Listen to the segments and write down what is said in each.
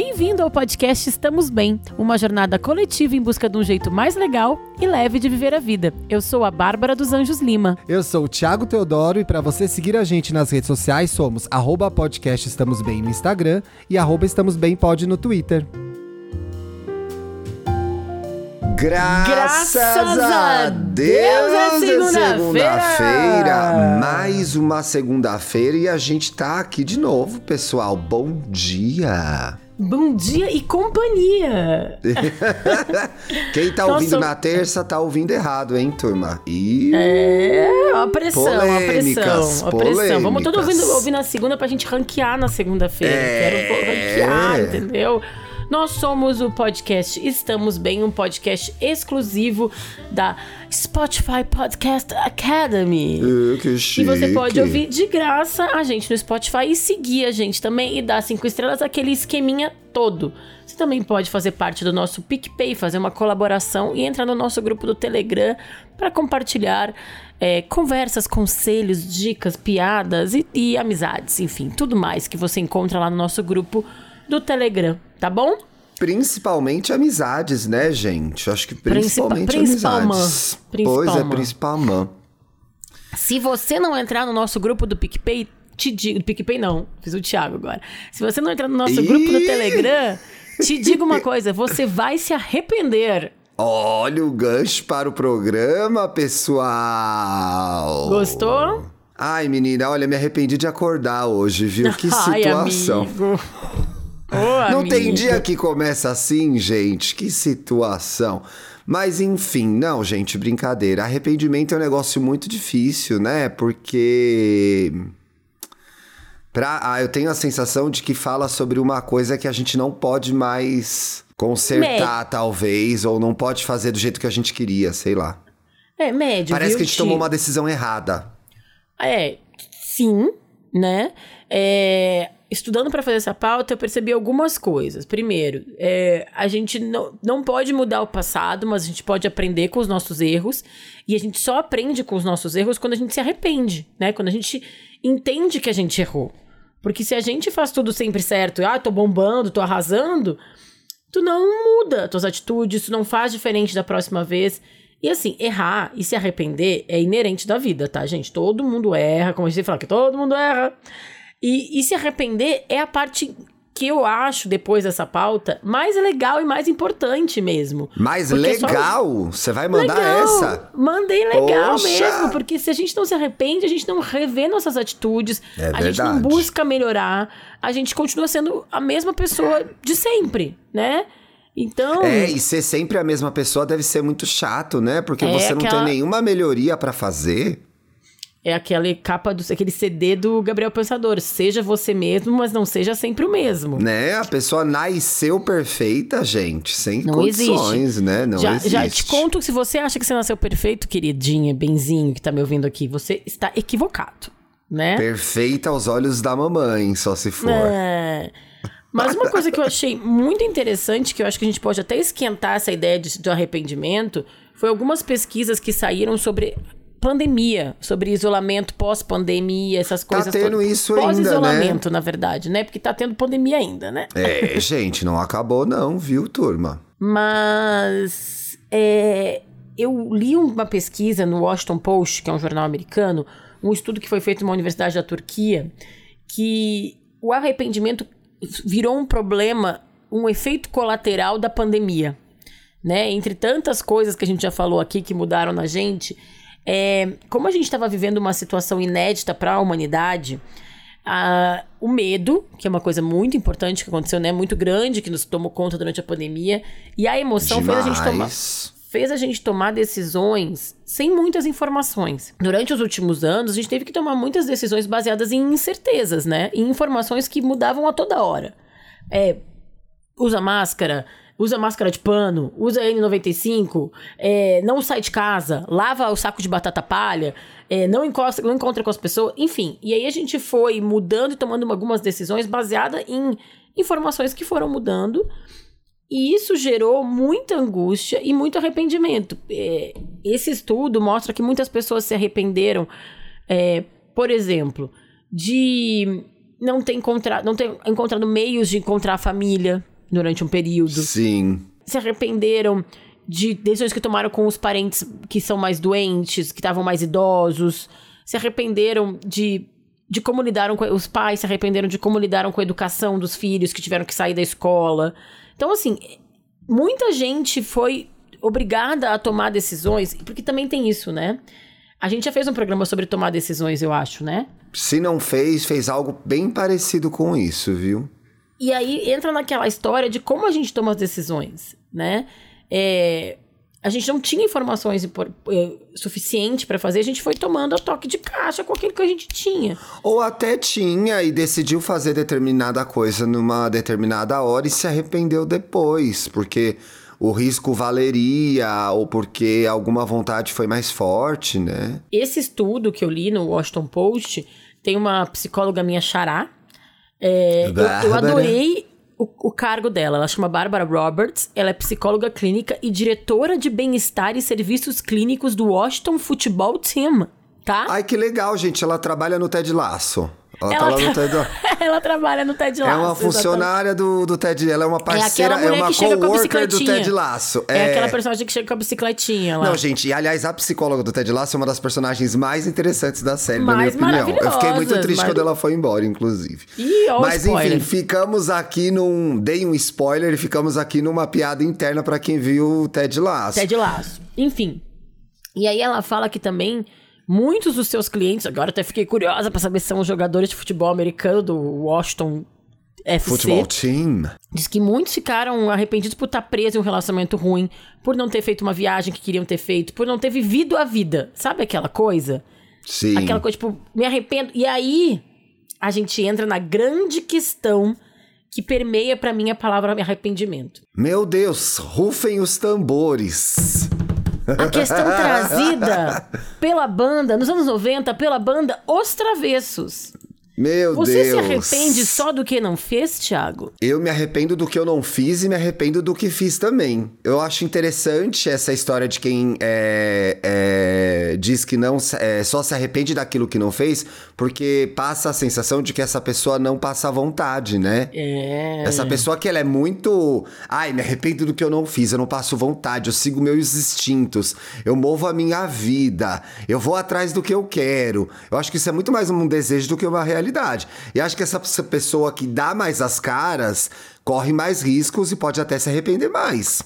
Bem-vindo ao podcast Estamos Bem, uma jornada coletiva em busca de um jeito mais legal e leve de viver a vida. Eu sou a Bárbara dos Anjos Lima. Eu sou o Thiago Teodoro e para você seguir a gente nas redes sociais somos arroba podcast Estamos Bem no Instagram e arroba Estamos Bem Pod no Twitter. Graças, Graças a Deus, é segunda-feira. Segunda mais uma segunda-feira e a gente tá aqui de novo, pessoal. Bom dia. Bom dia e companhia. Quem tá Nossa, ouvindo na terça tá ouvindo errado, hein, turma? E É, ó, a pressão, polêmicas, a pressão, a pressão. Vamos todo ouvindo, ouvir na segunda pra gente ranquear na segunda-feira. É... Quero ranquear, entendeu? Nós somos o podcast Estamos Bem, um podcast exclusivo da Spotify Podcast Academy. Uh, que chique. E você pode ouvir de graça a gente no Spotify e seguir a gente também e dar cinco estrelas, aquele esqueminha todo. Você também pode fazer parte do nosso PicPay, fazer uma colaboração e entrar no nosso grupo do Telegram para compartilhar é, conversas, conselhos, dicas, piadas e, e amizades, enfim, tudo mais que você encontra lá no nosso grupo do Telegram, tá bom? Principalmente amizades, né, gente? Acho que principalmente Principal, amizades. Principal pois é, principal mãe. Se você não entrar no nosso grupo do PicPay, te digo. PicPay não, fiz o Thiago agora. Se você não entrar no nosso Ih! grupo do Telegram, te digo uma coisa: você vai se arrepender. Olha o gancho para o programa, pessoal. Gostou? Ai, menina, olha, me arrependi de acordar hoje, viu? Que situação. Ai, não tem dia que começa assim, gente. Que situação. Mas enfim, não, gente, brincadeira. Arrependimento é um negócio muito difícil, né? Porque. Pra, ah, eu tenho a sensação de que fala sobre uma coisa que a gente não pode mais consertar, médio. talvez, ou não pode fazer do jeito que a gente queria, sei lá. É, médio. Parece viu, que a gente tomou uma decisão errada. É, sim, né? É, estudando para fazer essa pauta, eu percebi algumas coisas. Primeiro, é, a gente não, não pode mudar o passado, mas a gente pode aprender com os nossos erros. E a gente só aprende com os nossos erros quando a gente se arrepende, né? Quando a gente entende que a gente errou. Porque se a gente faz tudo sempre certo, ah, tô bombando, tô arrasando, tu não muda tuas atitudes, tu não faz diferente da próxima vez. E assim, errar e se arrepender é inerente da vida, tá, gente? Todo mundo erra, como a gente fala que todo mundo erra. E, e se arrepender é a parte que eu acho, depois dessa pauta, mais legal e mais importante mesmo. Mais legal? Você vai mandar legal. essa? Mandei legal Poxa. mesmo, porque se a gente não se arrepende, a gente não revê nossas atitudes, é a verdade. gente não busca melhorar, a gente continua sendo a mesma pessoa de sempre, né? Então. É, e ser sempre a mesma pessoa deve ser muito chato, né? Porque é você não aquela... tem nenhuma melhoria para fazer. É aquela capa do aquele CD do Gabriel Pensador. Seja você mesmo, mas não seja sempre o mesmo. Né? A pessoa nasceu perfeita, gente, sem não condições, existe. né? Não já, existe. Já te conto que se você acha que você nasceu perfeito, queridinha, benzinho que tá me ouvindo aqui, você está equivocado, né? Perfeita aos olhos da mamãe, só se for. É. Mas uma coisa que eu achei muito interessante, que eu acho que a gente pode até esquentar essa ideia de, de arrependimento, foi algumas pesquisas que saíram sobre pandemia, sobre isolamento pós-pandemia, essas tá coisas. Tá tendo todas. isso ainda, né? Pós-isolamento, na verdade, né? Porque tá tendo pandemia ainda, né? É, gente, não acabou não, viu, turma? Mas é, eu li uma pesquisa no Washington Post, que é um jornal americano, um estudo que foi feito numa universidade da Turquia, que o arrependimento virou um problema, um efeito colateral da pandemia. Né? Entre tantas coisas que a gente já falou aqui que mudaram na gente, é, como a gente estava vivendo uma situação inédita para a humanidade, a, o medo, que é uma coisa muito importante que aconteceu, né? Muito grande, que nos tomou conta durante a pandemia, e a emoção Demais. fez a gente tomar fez a gente tomar decisões sem muitas informações. Durante os últimos anos, a gente teve que tomar muitas decisões baseadas em incertezas, né? Em informações que mudavam a toda hora. É, usa máscara, usa máscara de pano, usa N95, é, não sai de casa, lava o saco de batata palha, é, não, encosta, não encontra com as pessoas, enfim. E aí a gente foi mudando e tomando algumas decisões baseadas em informações que foram mudando. E isso gerou muita angústia e muito arrependimento. É, esse estudo mostra que muitas pessoas se arrependeram, é, por exemplo, de não ter, encontrado, não ter encontrado meios de encontrar a família, durante um período. Sim. Se arrependeram de decisões que tomaram com os parentes que são mais doentes, que estavam mais idosos. Se arrependeram de, de como lidaram com. Os pais se arrependeram de como lidaram com a educação dos filhos que tiveram que sair da escola. Então, assim, muita gente foi obrigada a tomar decisões, porque também tem isso, né? A gente já fez um programa sobre tomar decisões, eu acho, né? Se não fez, fez algo bem parecido com isso, viu? E aí entra naquela história de como a gente toma as decisões, né? É, a gente não tinha informações é, suficiente para fazer, a gente foi tomando a toque de caixa com aquilo que a gente tinha. Ou até tinha e decidiu fazer determinada coisa numa determinada hora e se arrependeu depois, porque o risco valeria ou porque alguma vontade foi mais forte, né? Esse estudo que eu li no Washington Post tem uma psicóloga minha xará. É, eu, eu, adorei o, o, cargo dela. Ela chama Barbara Roberts. Ela é psicóloga clínica e diretora de bem-estar e serviços clínicos do Washington Football Team. Tá? Ai, que legal, gente. Ela trabalha no Ted Laço. Ela, ela, tá lá no TED ela trabalha no TED Laço. É uma funcionária do, do TED. Ela é uma parceira, é, é uma coworker do TED Laço. É... é... aquela personagem que chega com a bicicletinha lá. Não, gente, e aliás, a psicóloga do TED Laço é uma das personagens mais interessantes da série, mais na minha opinião. Eu fiquei muito triste quando ela foi embora, inclusive. Ih, Mas spoiler. enfim, ficamos aqui num. Dei um spoiler e ficamos aqui numa piada interna para quem viu o TED Laço. TED Laço. Enfim. E aí ela fala que também Muitos dos seus clientes, agora até fiquei curiosa para saber se são jogadores de futebol americano do Washington FC. Futebol team. Diz que muitos ficaram arrependidos por estar presos em um relacionamento ruim, por não ter feito uma viagem que queriam ter feito, por não ter vivido a vida. Sabe aquela coisa? Sim. Aquela coisa, tipo, me arrependo. E aí, a gente entra na grande questão que permeia para mim a palavra arrependimento. Meu Deus, rufem os tambores. A questão trazida pela banda, nos anos 90, pela banda Os Travessos. Meu Você Deus. Você se arrepende só do que não fez, Thiago? Eu me arrependo do que eu não fiz e me arrependo do que fiz também. Eu acho interessante essa história de quem é, é, diz que não é, só se arrepende daquilo que não fez, porque passa a sensação de que essa pessoa não passa vontade, né? É. Essa pessoa que ela é muito. Ai, me arrependo do que eu não fiz, eu não passo vontade, eu sigo meus instintos, eu movo a minha vida, eu vou atrás do que eu quero. Eu acho que isso é muito mais um desejo do que uma realidade realidade. E acho que essa pessoa que dá mais as caras corre mais riscos e pode até se arrepender mais.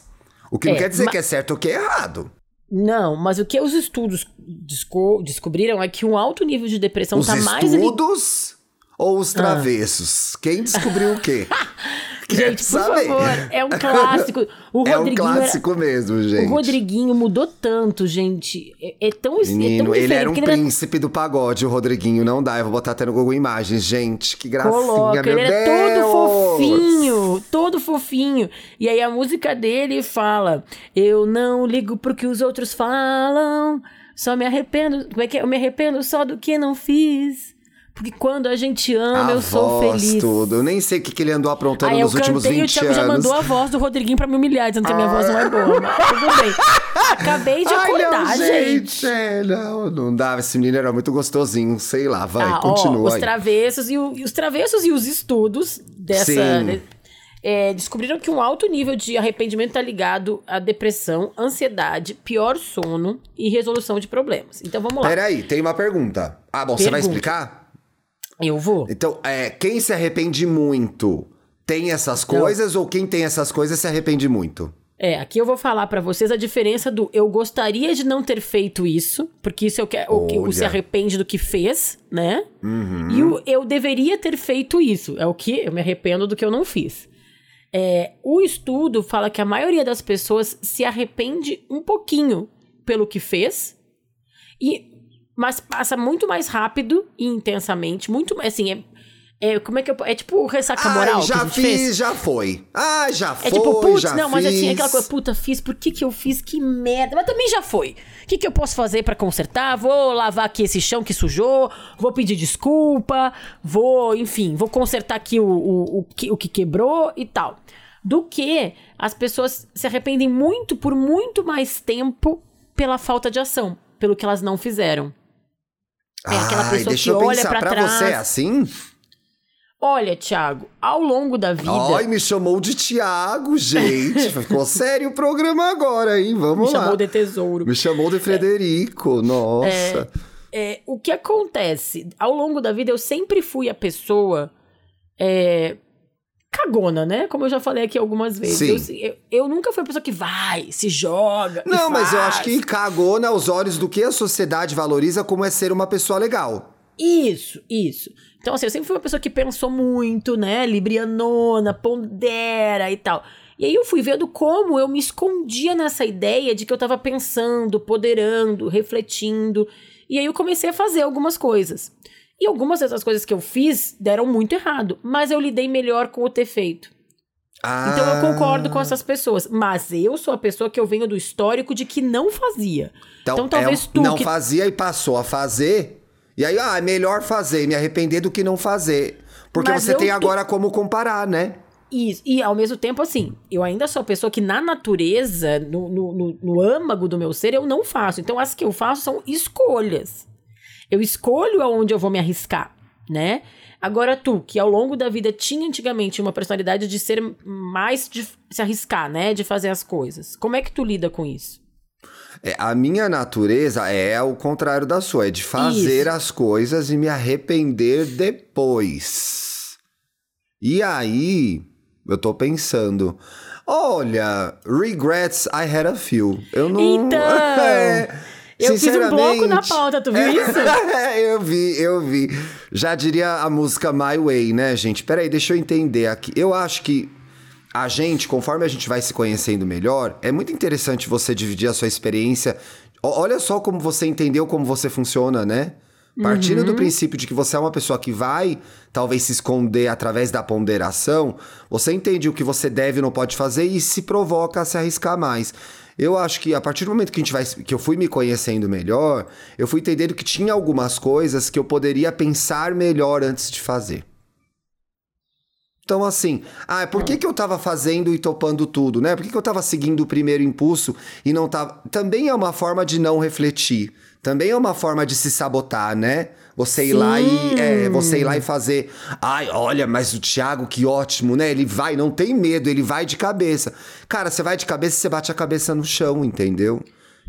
O que é, não quer dizer que é certo ou que é errado. Não, mas o que os estudos desco descobriram é que um alto nível de depressão está mais. Os estudos ou os ah. travessos? Ah. Quem descobriu o quê? Gente, por favor, é um clássico. O é um clássico era... mesmo, gente. O Rodriguinho mudou tanto, gente. É, é tão, Menino, é tão ele era um príncipe era... do pagode, o Rodriguinho. Não dá, eu vou botar até no Google Imagens. Gente, que gracinha, Coloca, meu ele Deus! era todo fofinho, todo fofinho. E aí a música dele fala, eu não ligo pro que os outros falam, só me arrependo, como é que é? Eu me arrependo só do que não fiz. Porque quando a gente ama, a eu sou feliz. tudo. Eu nem sei o que, que ele andou aprontando nos últimos 20 anos. o Thiago já mandou a voz do Rodriguinho pra me humilhar, dizendo que a minha voz não é boa. Mas tudo bem. Acabei de acordar, Ai, não, gente. gente. Não, não dava. Esse menino era muito gostosinho. Sei lá, vai, ah, continua. Ó, os travessos e, o, os travessos e os estudos dessa... Sim. É, descobriram que um alto nível de arrependimento está ligado à depressão, ansiedade, pior sono e resolução de problemas. Então vamos lá. Peraí, tem uma pergunta. Ah, bom, pergunta. você vai explicar? Eu vou. Então, é, quem se arrepende muito tem essas coisas ou quem tem essas coisas se arrepende muito? É, aqui eu vou falar para vocês a diferença do eu gostaria de não ter feito isso, porque isso é o que o, que, o se arrepende do que fez, né? Uhum. E o eu deveria ter feito isso, é o que eu me arrependo do que eu não fiz. É, o estudo fala que a maioria das pessoas se arrepende um pouquinho pelo que fez e mas passa muito mais rápido e intensamente, muito mais, assim, é, é, como é que eu, é tipo ressaca moral já fiz, fez. já foi. Ah, já foi, É tipo, putz, não, fiz. mas assim, aquela coisa, puta, fiz, por que que eu fiz? Que merda. Mas também já foi. O que que eu posso fazer para consertar? Vou lavar aqui esse chão que sujou, vou pedir desculpa, vou, enfim, vou consertar aqui o, o, o, que, o que quebrou e tal. Do que as pessoas se arrependem muito por muito mais tempo pela falta de ação, pelo que elas não fizeram. É aquela pessoa Ai, deixa que eu olha pensar, pra, você é assim? Olha, Thiago, ao longo da vida. Ai, me chamou de Thiago, gente. Ficou sério o programa agora, hein? Vamos me lá. Me chamou de tesouro. Me chamou de Frederico, é, nossa. É, é, o que acontece? Ao longo da vida, eu sempre fui a pessoa. É, cagona, né? Como eu já falei aqui algumas vezes. Eu, eu, eu, nunca fui a pessoa que vai, se joga. Não, mas eu acho que cagona aos olhos do que a sociedade valoriza como é ser uma pessoa legal. Isso, isso. Então, assim, eu sempre fui uma pessoa que pensou muito, né? Librianona, pondera e tal. E aí eu fui vendo como eu me escondia nessa ideia de que eu tava pensando, poderando, refletindo. E aí eu comecei a fazer algumas coisas. E algumas dessas coisas que eu fiz deram muito errado, mas eu lidei melhor com o ter feito. Ah. Então eu concordo com essas pessoas. Mas eu sou a pessoa que eu venho do histórico de que não fazia. Então, então talvez é, tu. Não que... fazia e passou a fazer. E aí, ah, é melhor fazer, me arrepender do que não fazer. Porque Mas você tem agora como comparar, né? Isso. E ao mesmo tempo, assim, eu ainda sou a pessoa que na natureza, no, no, no, no âmago do meu ser, eu não faço. Então, as que eu faço são escolhas. Eu escolho aonde eu vou me arriscar, né? Agora, tu, que ao longo da vida tinha antigamente uma personalidade de ser mais de se arriscar, né? De fazer as coisas. Como é que tu lida com isso? É, a minha natureza é o contrário da sua, é de fazer Isso. as coisas e me arrepender depois. E aí, eu tô pensando, olha, regrets I had a few. Eu não. Então. é, eu fiz um bloco na pauta, tu viu isso? eu vi, eu vi. Já diria a música My Way, né, gente? Peraí, deixa eu entender aqui. Eu acho que a gente, conforme a gente vai se conhecendo melhor, é muito interessante você dividir a sua experiência. Olha só como você entendeu como você funciona, né? Partindo uhum. do princípio de que você é uma pessoa que vai talvez se esconder através da ponderação, você entende o que você deve e não pode fazer e se provoca a se arriscar mais. Eu acho que a partir do momento que a gente vai que eu fui me conhecendo melhor, eu fui entendendo que tinha algumas coisas que eu poderia pensar melhor antes de fazer. Então, assim, ah, por que, que eu tava fazendo e topando tudo, né? Por que, que eu tava seguindo o primeiro impulso e não tava. Também é uma forma de não refletir. Também é uma forma de se sabotar, né? Você ir Sim. lá e é, você ir lá e fazer. Ai, olha, mas o Thiago, que ótimo, né? Ele vai, não tem medo, ele vai de cabeça. Cara, você vai de cabeça e você bate a cabeça no chão, entendeu?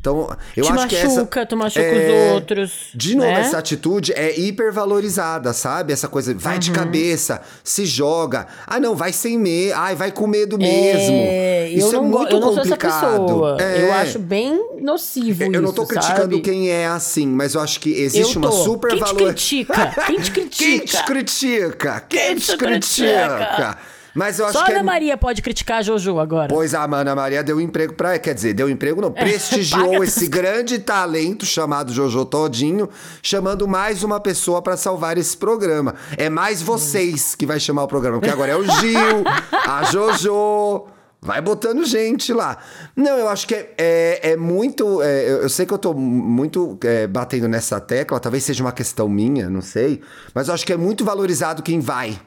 Então, eu Te acho machuca, que essa. Tu machuca é, os outros. De novo, né? essa atitude é hipervalorizada, sabe? Essa coisa, vai uhum. de cabeça, se joga. Ah, não, vai sem medo. Ai, vai com medo mesmo. É, Isso é não, muito eu não complicado. É. Eu acho bem nocivo. Eu isso, não tô criticando sabe? quem é assim, mas eu acho que existe uma super valor. Quem te critica? Quem te critica? Quem te critica? Quem te critica? Mas eu acho Só que. Só a Ana é... Maria pode criticar a Jojo agora. Pois a Ana Maria deu emprego pra. Quer dizer, deu emprego não. Prestigiou esse grande talento chamado Jojo Todinho, chamando mais uma pessoa para salvar esse programa. É mais vocês que vai chamar o programa, porque agora é o Gil, a Jojo. Vai botando gente lá. Não, eu acho que é, é, é muito. É, eu, sei que eu tô muito é, batendo nessa tecla, talvez seja uma questão minha, não sei. Mas eu acho que é muito valorizado quem vai.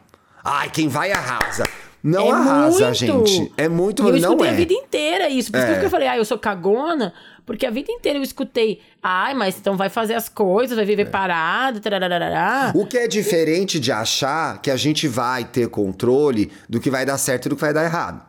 Ai, quem vai arrasa. Não é arrasa, muito. gente. É muito, e eu não escutei é. a vida inteira isso. Por isso é. que eu falei, ah, eu sou cagona, porque a vida inteira eu escutei, ai, mas então vai fazer as coisas, vai viver é. parado, tarararará. O que é diferente de achar que a gente vai ter controle do que vai dar certo e do que vai dar errado.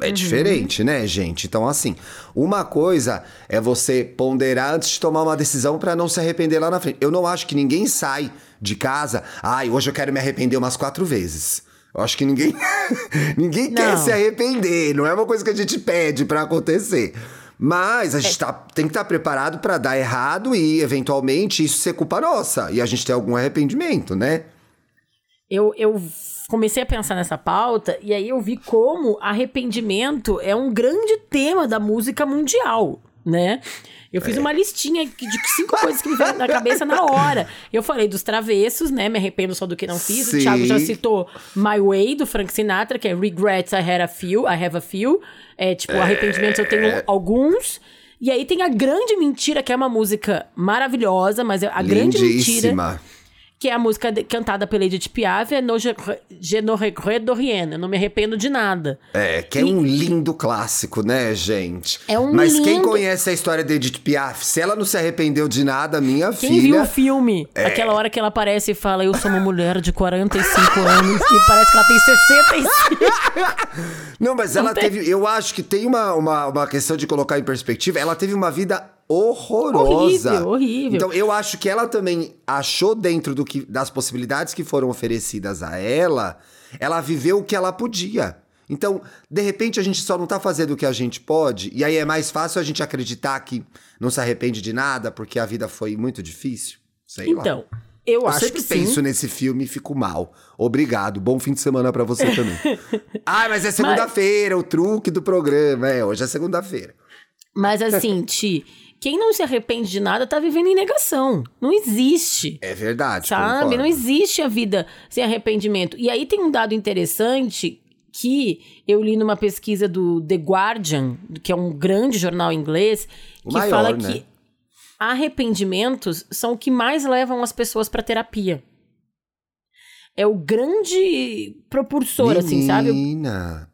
É uhum. diferente, né, gente? Então, assim, uma coisa é você ponderar antes de tomar uma decisão para não se arrepender lá na frente. Eu não acho que ninguém sai de casa, ai, hoje eu quero me arrepender umas quatro vezes. Eu acho que ninguém ninguém não. quer se arrepender, não é uma coisa que a gente pede para acontecer. Mas a gente é. tá, tem que estar tá preparado para dar errado e, eventualmente, isso ser culpa nossa. E a gente ter algum arrependimento, né? Eu, eu comecei a pensar nessa pauta e aí eu vi como arrependimento é um grande tema da música mundial, né? Eu fiz é. uma listinha de cinco coisas que me veio na cabeça na hora. Eu falei dos travessos, né? Me arrependo só do que não fiz. Sim. O Thiago já citou My Way, do Frank Sinatra, que é Regrets I Had a Few, I Have a Few. É tipo, arrependimentos eu tenho é. alguns. E aí tem a grande mentira, que é uma música maravilhosa, mas a grande mentira que é a música de, cantada pela Edith Piaf, é no Je ne regrette de rien, eu não me arrependo de nada. É, que é um lindo clássico, né, gente? É um Mas lindo... quem conhece a história de Edith Piaf, se ela não se arrependeu de nada, minha quem filha... Quem viu o filme, é... aquela hora que ela aparece e fala, eu sou uma mulher de 45 anos, e parece que ela tem 65. não, mas ela teve... Eu acho que tem uma, uma, uma questão de colocar em perspectiva, ela teve uma vida horrorosa. Horrível, horrível. Então eu acho que ela também achou dentro do que, das possibilidades que foram oferecidas a ela, ela viveu o que ela podia. Então, de repente, a gente só não tá fazendo o que a gente pode, e aí é mais fácil a gente acreditar que não se arrepende de nada porque a vida foi muito difícil. Sei então, lá. Eu, eu acho sempre penso sim. nesse filme e fico mal. Obrigado. Bom fim de semana para você também. ah, mas é segunda-feira, mas... o truque do programa. É, hoje é segunda-feira. Mas assim, Ti, quem não se arrepende de nada tá vivendo em negação. Não existe. É verdade. Sabe? Concordo. Não existe a vida sem arrependimento. E aí tem um dado interessante que eu li numa pesquisa do The Guardian, que é um grande jornal inglês, que maior, fala né? que arrependimentos são o que mais levam as pessoas para terapia. É o grande propulsor, Menina, assim, sabe?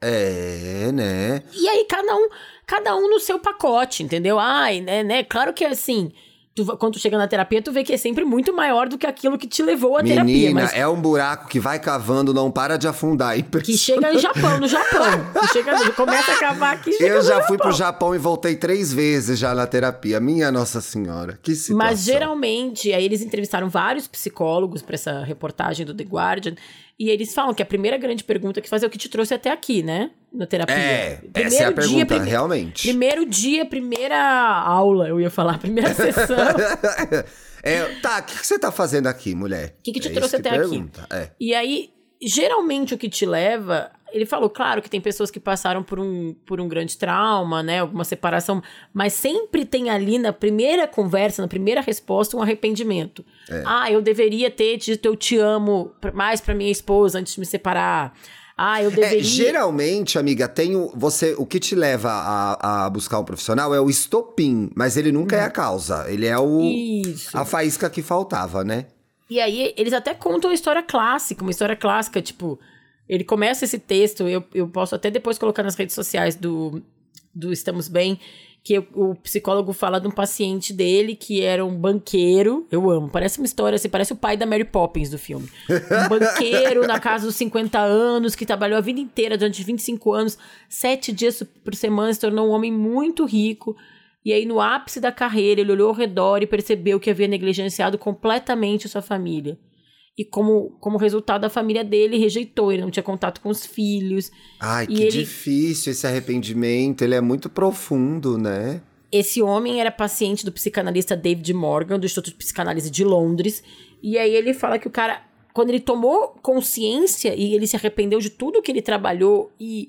É, né? E aí cada um, cada um no seu pacote, entendeu? Ai, né, né? Claro que assim, tu, quando tu chega na terapia, tu vê que é sempre muito maior do que aquilo que te levou à Menina, terapia. Mas é um buraco que vai cavando, não para de afundar. que chega no Japão, no Japão. Que chega, começa a cavar aqui, chega Eu já no fui Japão. pro Japão e voltei três vezes já na terapia. Minha Nossa Senhora, que situação. Mas geralmente, aí eles entrevistaram vários psicólogos para essa reportagem do The Guardian. E eles falam que a primeira grande pergunta que faz é o que te trouxe até aqui, né? Na terapia. É, essa é a pergunta, prime- realmente. Primeiro dia, primeira aula, eu ia falar, primeira sessão. é, tá, o que, que você tá fazendo aqui, mulher? O que, que te É trouxe até aqui? pergunta, É. E aí, geralmente o que te leva. Ele falou, claro, que tem pessoas que passaram por um, por um grande trauma, né? Alguma separação, mas sempre tem ali na primeira conversa, na primeira resposta, um arrependimento. É. Ah, eu deveria ter dito eu te amo mais pra minha esposa antes de me separar. Ah, eu deveria. É, geralmente, amiga, tem o, você, o que te leva a, a buscar um profissional é o estopim, mas ele nunca é a causa. Ele é o Isso. a faísca que faltava, né? E aí, eles até contam uma história clássica, uma história clássica, tipo, ele começa esse texto, eu, eu posso até depois colocar nas redes sociais do, do Estamos Bem, que o, psicólogo fala de um paciente dele que era um banqueiro, eu amo, parece uma história assim, parece o pai da Mary Poppins do filme. Um banqueiro na casa dos 50 anos, que trabalhou a vida inteira, durante 25 anos, sete dias por semana, se tornou um homem muito rico, e aí, no ápice da carreira, ele olhou ao redor e percebeu que havia negligenciado completamente sua família. E como, como resultado, a família dele rejeitou, ele não tinha contato com os filhos. Ai, que ele- difícil esse arrependimento. Ele é muito profundo, né? Esse homem era paciente do psicanalista David Morgan, do Instituto de Psicanálise de Londres. E aí ele fala que o cara, quando ele tomou consciência e ele se arrependeu de tudo que ele trabalhou e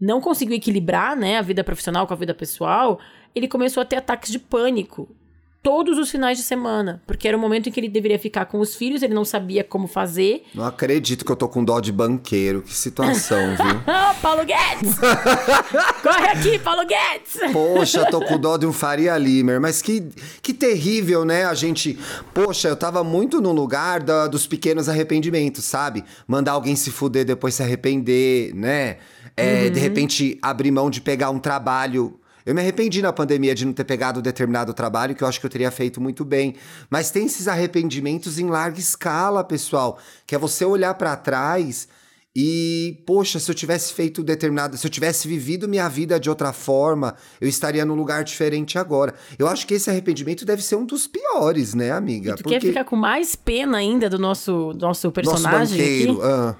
não conseguiu equilibrar, né, a vida profissional com a vida pessoal, ele começou a ter ataques de pânico todos os finais de semana, porque era o momento em que ele deveria ficar com os filhos, ele não sabia como fazer. Não acredito que eu tô com dó de banqueiro. Que situação, viu? Paulo Guedes! Corre aqui, Paulo Guedes! Poxa, tô com dó de um Faria Limer, mas que, que terrível, né? A gente. Poxa, eu tava muito no lugar da- dos pequenos arrependimentos, sabe? Mandar alguém se fuder, depois se arrepender, né? É, De repente, abrir mão de pegar um trabalho. Eu me arrependi na pandemia de não ter pegado determinado trabalho, que eu acho que eu teria feito muito bem. Mas tem esses arrependimentos em larga escala, pessoal, que é você olhar pra trás e, poxa, se eu tivesse feito determinado, se eu tivesse vivido minha vida de outra forma, eu estaria num lugar diferente agora. Eu acho que esse arrependimento deve ser um dos piores, né, amiga? Tu quer ficar com mais pena ainda do nosso, do nosso nosso personagem banqueiro. aqui? ah,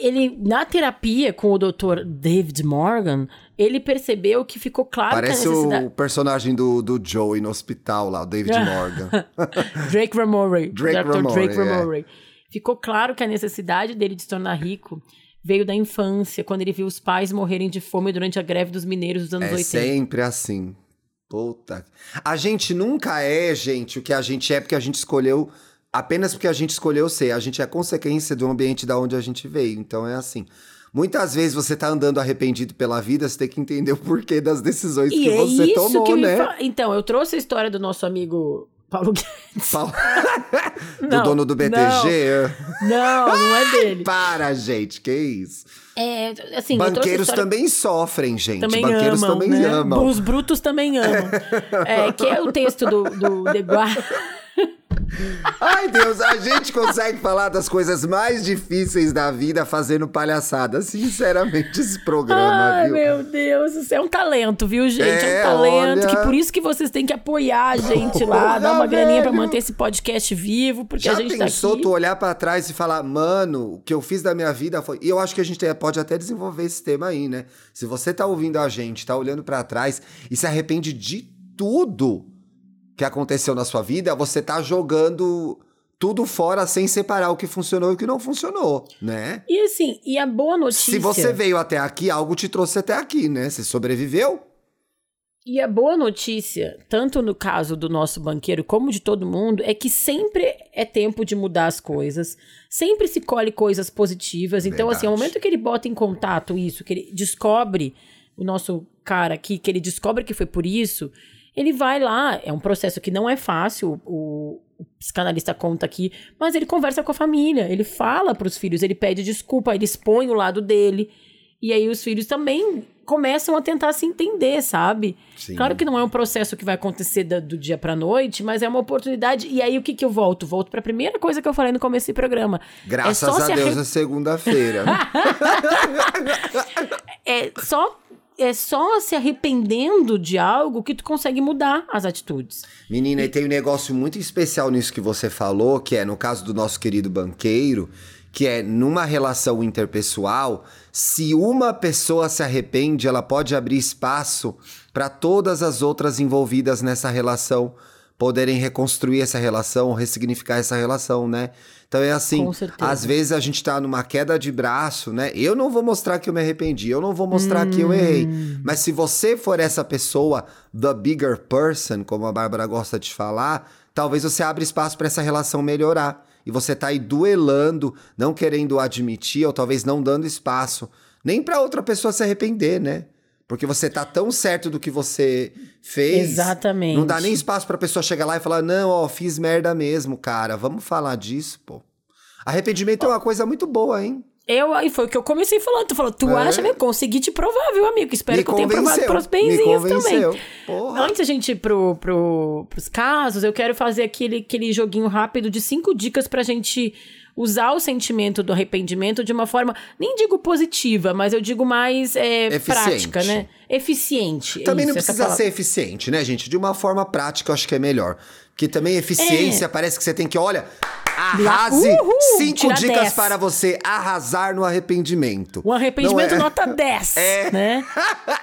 Ele, na terapia com o Dr. David Morgan, ele percebeu que ficou claro parece que a necessidade... o personagem do, do Joey no hospital lá, o David Morgan. Drake Ramore. Drake Dr. Ramore, Drake é. Ramore. Ficou claro que a necessidade dele de se tornar rico veio da infância, quando ele viu os pais morrerem de fome durante a greve dos mineiros dos anos É 80. sempre assim. Puta. A gente nunca é, gente, o que a gente é porque a gente escolheu. Apenas porque a gente escolheu ser. A gente é consequência do ambiente da onde a gente veio. Então é assim. Muitas vezes você tá andando arrependido pela vida, você tem que entender o porquê das decisões E que é você tomou, que né? fa... Então, eu trouxe a história do nosso amigo Paulo Guedes. Paulo... do dono do BTG? Não, não, não é dele. Para, gente, que isso? É, assim, Banqueiros história... também sofrem, gente. Também Banqueiros amam, também né? amam. Os brutos também amam. é, que é o texto do, do The Guardian. Ai, Deus, a gente consegue falar das coisas mais difíceis da vida fazendo palhaçada. Sinceramente, esse programa, Ai, viu? meu Deus, isso é um talento, viu, gente? É, é um talento olha... que por isso que vocês têm que apoiar a gente lá, dar uma graninha pra manter esse podcast vivo, porque Já a gente pensou tá aqui... tu olhar pra trás e falar, mano, o que eu fiz da minha vida foi... E eu acho que a gente pode até desenvolver esse tema aí, né? Se você tá ouvindo a gente, tá olhando para trás e se arrepende de tudo que aconteceu na sua vida, você tá jogando tudo fora sem separar o que funcionou e o que não funcionou, né? E assim, e a boa notícia. Se você veio até aqui, algo te trouxe até aqui, né? Você sobreviveu. E a boa notícia, tanto no caso do nosso banqueiro como de todo mundo, é que sempre é tempo de mudar as coisas, sempre se colhe coisas positivas. Então, Verdade. assim, ao momento que ele bota em contato isso, que ele descobre o nosso cara aqui, que ele descobre que foi por isso, ele vai lá, é um processo que não é fácil, o, o psicanalista conta aqui, mas ele conversa com a família, ele fala para os filhos, ele pede desculpa, ele expõe o lado dele. E aí os filhos também começam a tentar se entender, sabe? Sim. Claro que não é um processo que vai acontecer do, do dia pra noite, mas é uma oportunidade. E aí o que que eu volto? Volto pra primeira coisa que eu falei no começo do programa. Graças é a Deus arre... é segunda-feira. é só é só se arrependendo de algo que tu consegue mudar as atitudes. Menina, e tem um negócio muito especial nisso que você falou, que é no caso do nosso querido banqueiro, que é numa relação interpessoal, se uma pessoa se arrepende, ela pode abrir espaço para todas as outras envolvidas nessa relação poderem reconstruir essa relação, ressignificar essa relação, né? Então é assim, às vezes a gente tá numa queda de braço, né? Eu não vou mostrar que eu me arrependi, eu não vou mostrar hum. que eu errei. Hum. Mas se você for essa pessoa, the bigger person, como a Bárbara gosta de falar, talvez você abra espaço para essa relação melhorar. E você tá aí duelando, não querendo admitir, ou talvez não dando espaço, nem para outra pessoa se arrepender, né? Porque você tá tão certo do que você fez. Exatamente. Não dá nem espaço pra pessoa chegar lá e falar: não, ó, fiz merda mesmo, cara. Vamos falar disso, pô. Arrependimento oh. é uma coisa muito boa, hein? Eu, e foi o que eu comecei falando. Tu falou, tu é. acha, meu? Consegui te provar, viu, amigo? Espero Me que eu tenha provado pros benzinhos também. Porra. Antes a gente ir pro, pro, pros casos, eu quero fazer aquele, aquele joguinho rápido de cinco dicas pra gente usar o sentimento do arrependimento de uma forma, nem digo positiva, mas eu digo mais é, prática, né? Eficiente. Também isso, não precisa ser eficiente, né, gente? De uma forma prática, eu acho que é melhor. Porque também eficiência é. parece que você tem que, olha, arrase Uhul, cinco dicas 10. para você arrasar no arrependimento. O arrependimento é... nota 10, é. né?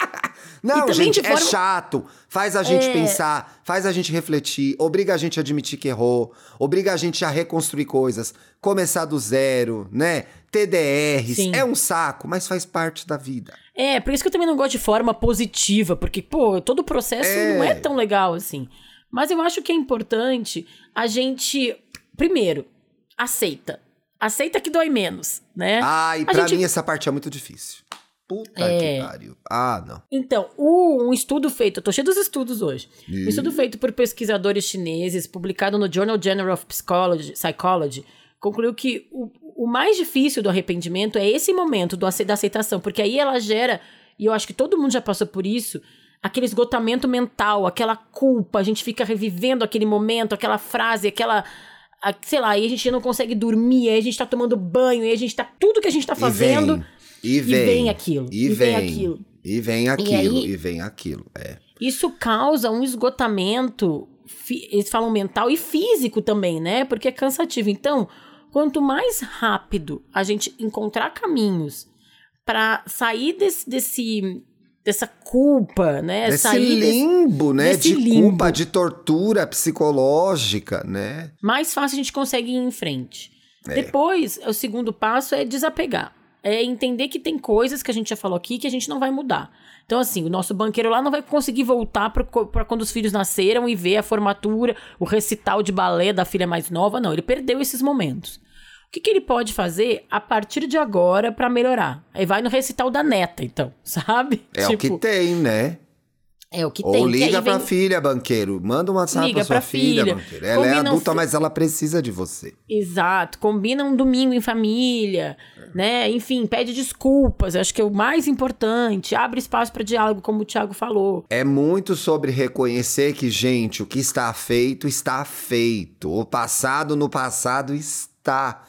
Não, gente, é forma... é chato. Faz a gente é... pensar, faz a gente refletir, obriga a gente a admitir que errou, obriga a gente a reconstruir coisas, começar do zero, né? TDRs, Sim. é um saco, mas faz parte da vida. É, por isso que eu também não gosto de forma positiva, porque, pô, todo o processo é... não é tão legal assim. Mas eu acho que é importante a gente, primeiro, aceita. Aceita que dói menos, né? Ah, e a pra gente... mim essa parte é muito difícil. Puta é... que pariu. Ah, não. Então, o, um estudo feito, eu tô cheio dos estudos hoje. E... Um estudo feito por pesquisadores chineses, publicado no Journal General of Psychology, Psychology concluiu que o, o mais difícil do arrependimento é esse momento do, da aceitação, porque aí ela gera, e eu acho que todo mundo já passou por isso, aquele esgotamento mental, aquela culpa, a gente fica revivendo aquele momento, aquela frase, aquela sei lá, aí a gente não consegue dormir, aí a gente tá tomando banho, aí a gente tá. Tudo que a gente tá fazendo. E vem, e vem aquilo. E, e vem, vem, aquilo. E vem aquilo, e, aí, e, vem aquilo. É. Isso causa um esgotamento, eles falam mental e físico também, né? Porque é cansativo. Então, quanto mais rápido a gente encontrar caminhos para sair desse, desse dessa culpa, né? Desse Sair limbo, desse, né? Desse de limbo. culpa, de tortura psicológica, né? Mais fácil a gente consegue ir em frente. É. Depois, o segundo passo é desapegar é entender que tem coisas que a gente já falou aqui que a gente não vai mudar. Então, assim, o nosso banqueiro lá não vai conseguir voltar para quando os filhos nasceram e ver a formatura, o recital de balé da filha mais nova. Não, ele perdeu esses momentos. O que, que ele pode fazer a partir de agora para melhorar? Aí vai no recital da neta, então, sabe? É tipo, o que tipo, tem, né? É o que Ou tem. liga vem... pra filha, banqueiro. Manda um WhatsApp liga pra sua filha, filha banqueiro. Ela é adulta, mas ela precisa de você. Exato. Combina um domingo em família, é. né? Enfim, pede desculpas. Acho que é o mais importante. Abre espaço para diálogo, como o Thiago falou. É muito sobre reconhecer que, gente, o que está feito, está feito. O passado no passado está.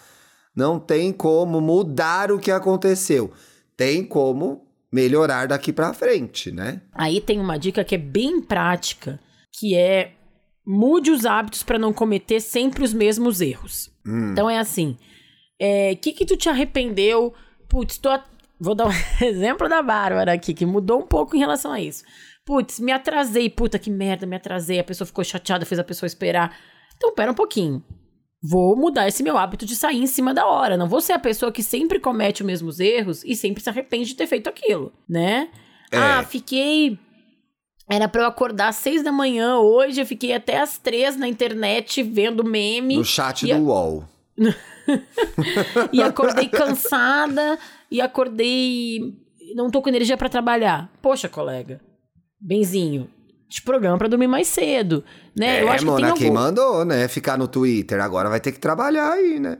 Não tem como mudar o que aconteceu. Tem como melhorar daqui para frente, né? Aí tem uma dica que é bem prática, que é mude os hábitos para não cometer sempre os mesmos erros. Hum. Então é assim, o é, que que tu te arrependeu? Putz, tô vou dar um exemplo da Bárbara aqui, que mudou um pouco em relação a isso. Putz, me atrasei, puta que merda, me atrasei, a pessoa ficou chateada, fez a pessoa esperar. Então pera um pouquinho vou mudar esse meu hábito de sair em cima da hora. Não vou ser a pessoa que sempre comete os mesmos erros e sempre se arrepende de ter feito aquilo, né? É. Ah, fiquei. Era pra eu acordar às seis da manhã hoje, eu fiquei até às três na internet vendo meme. No chat do a... UOL. e acordei cansada e acordei. Não tô com energia para trabalhar. Poxa, colega. Benzinho, te programa para dormir mais cedo, né? É, eu acho Mona, que tem quem mandou, né? Ficar no Twitter, agora vai ter que trabalhar aí, né?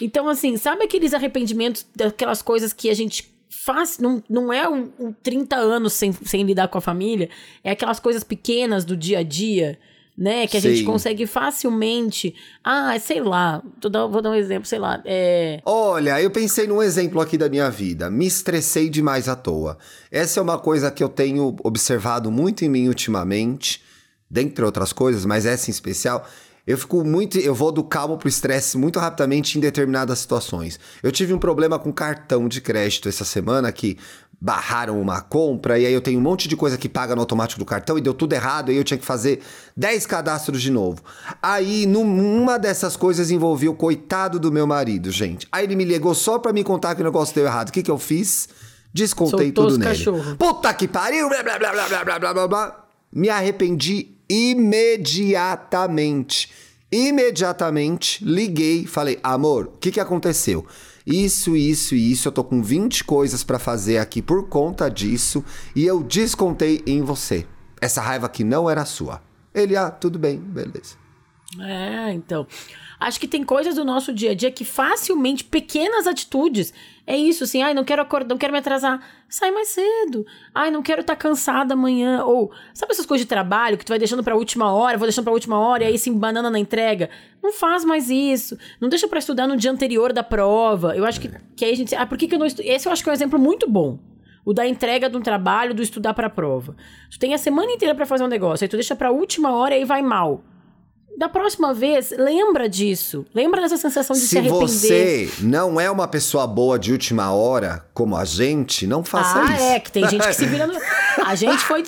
Então, assim, sabe aqueles arrependimentos daquelas coisas que a gente faz, não, não é um, um 30 anos sem, sem lidar com a família, é aquelas coisas pequenas do dia a dia, né? Que a Sim. gente consegue facilmente. Ah, sei lá, vou dar um exemplo, sei lá. É... Olha, eu pensei num exemplo aqui da minha vida. Me estressei demais à toa. Essa é uma coisa que eu tenho observado muito em mim ultimamente, dentre outras coisas, mas essa em especial. Eu fico muito. Eu vou do calmo pro estresse muito rapidamente em determinadas situações. Eu tive um problema com cartão de crédito essa semana que barraram uma compra e aí eu tenho um monte de coisa que paga no automático do cartão e deu tudo errado e eu tinha que fazer 10 cadastros de novo. Aí, numa dessas coisas envolvia o coitado do meu marido, gente. Aí ele me ligou só pra me contar que o negócio deu errado. O que que eu fiz? Descontei Soltou tudo nele. Cachorro. Puta que pariu! Blá, blá, blá, blá, blá, blá, blá, blá. Me arrependi imediatamente. Imediatamente liguei, falei: "Amor, o que que aconteceu?" Isso, isso e isso, eu tô com 20 coisas para fazer aqui por conta disso e eu descontei em você. Essa raiva aqui não era sua. Ele, ah, tudo bem, beleza. É, então. Acho que tem coisas do nosso dia a dia que facilmente, pequenas atitudes, é isso, assim, ai, não quero acordar, não quero me atrasar. Sai mais cedo. Ai, não quero estar tá cansada amanhã. Ou, sabe essas coisas de trabalho que tu vai deixando pra última hora, vou deixando pra última hora e aí se banana na entrega? Não faz mais isso. Não deixa para estudar no dia anterior da prova. Eu acho que, que aí a gente. Ah, por que, que eu não estudo? Esse eu acho que é um exemplo muito bom. O da entrega de um trabalho, do estudar pra prova. Tu tem a semana inteira para fazer um negócio, aí tu deixa pra última hora e aí vai mal da próxima vez, lembra disso. Lembra dessa sensação de se, se arrepender. Se você não é uma pessoa boa de última hora, como a gente, não faça ah, isso. Ah, é, que tem gente que se vira no... A gente foi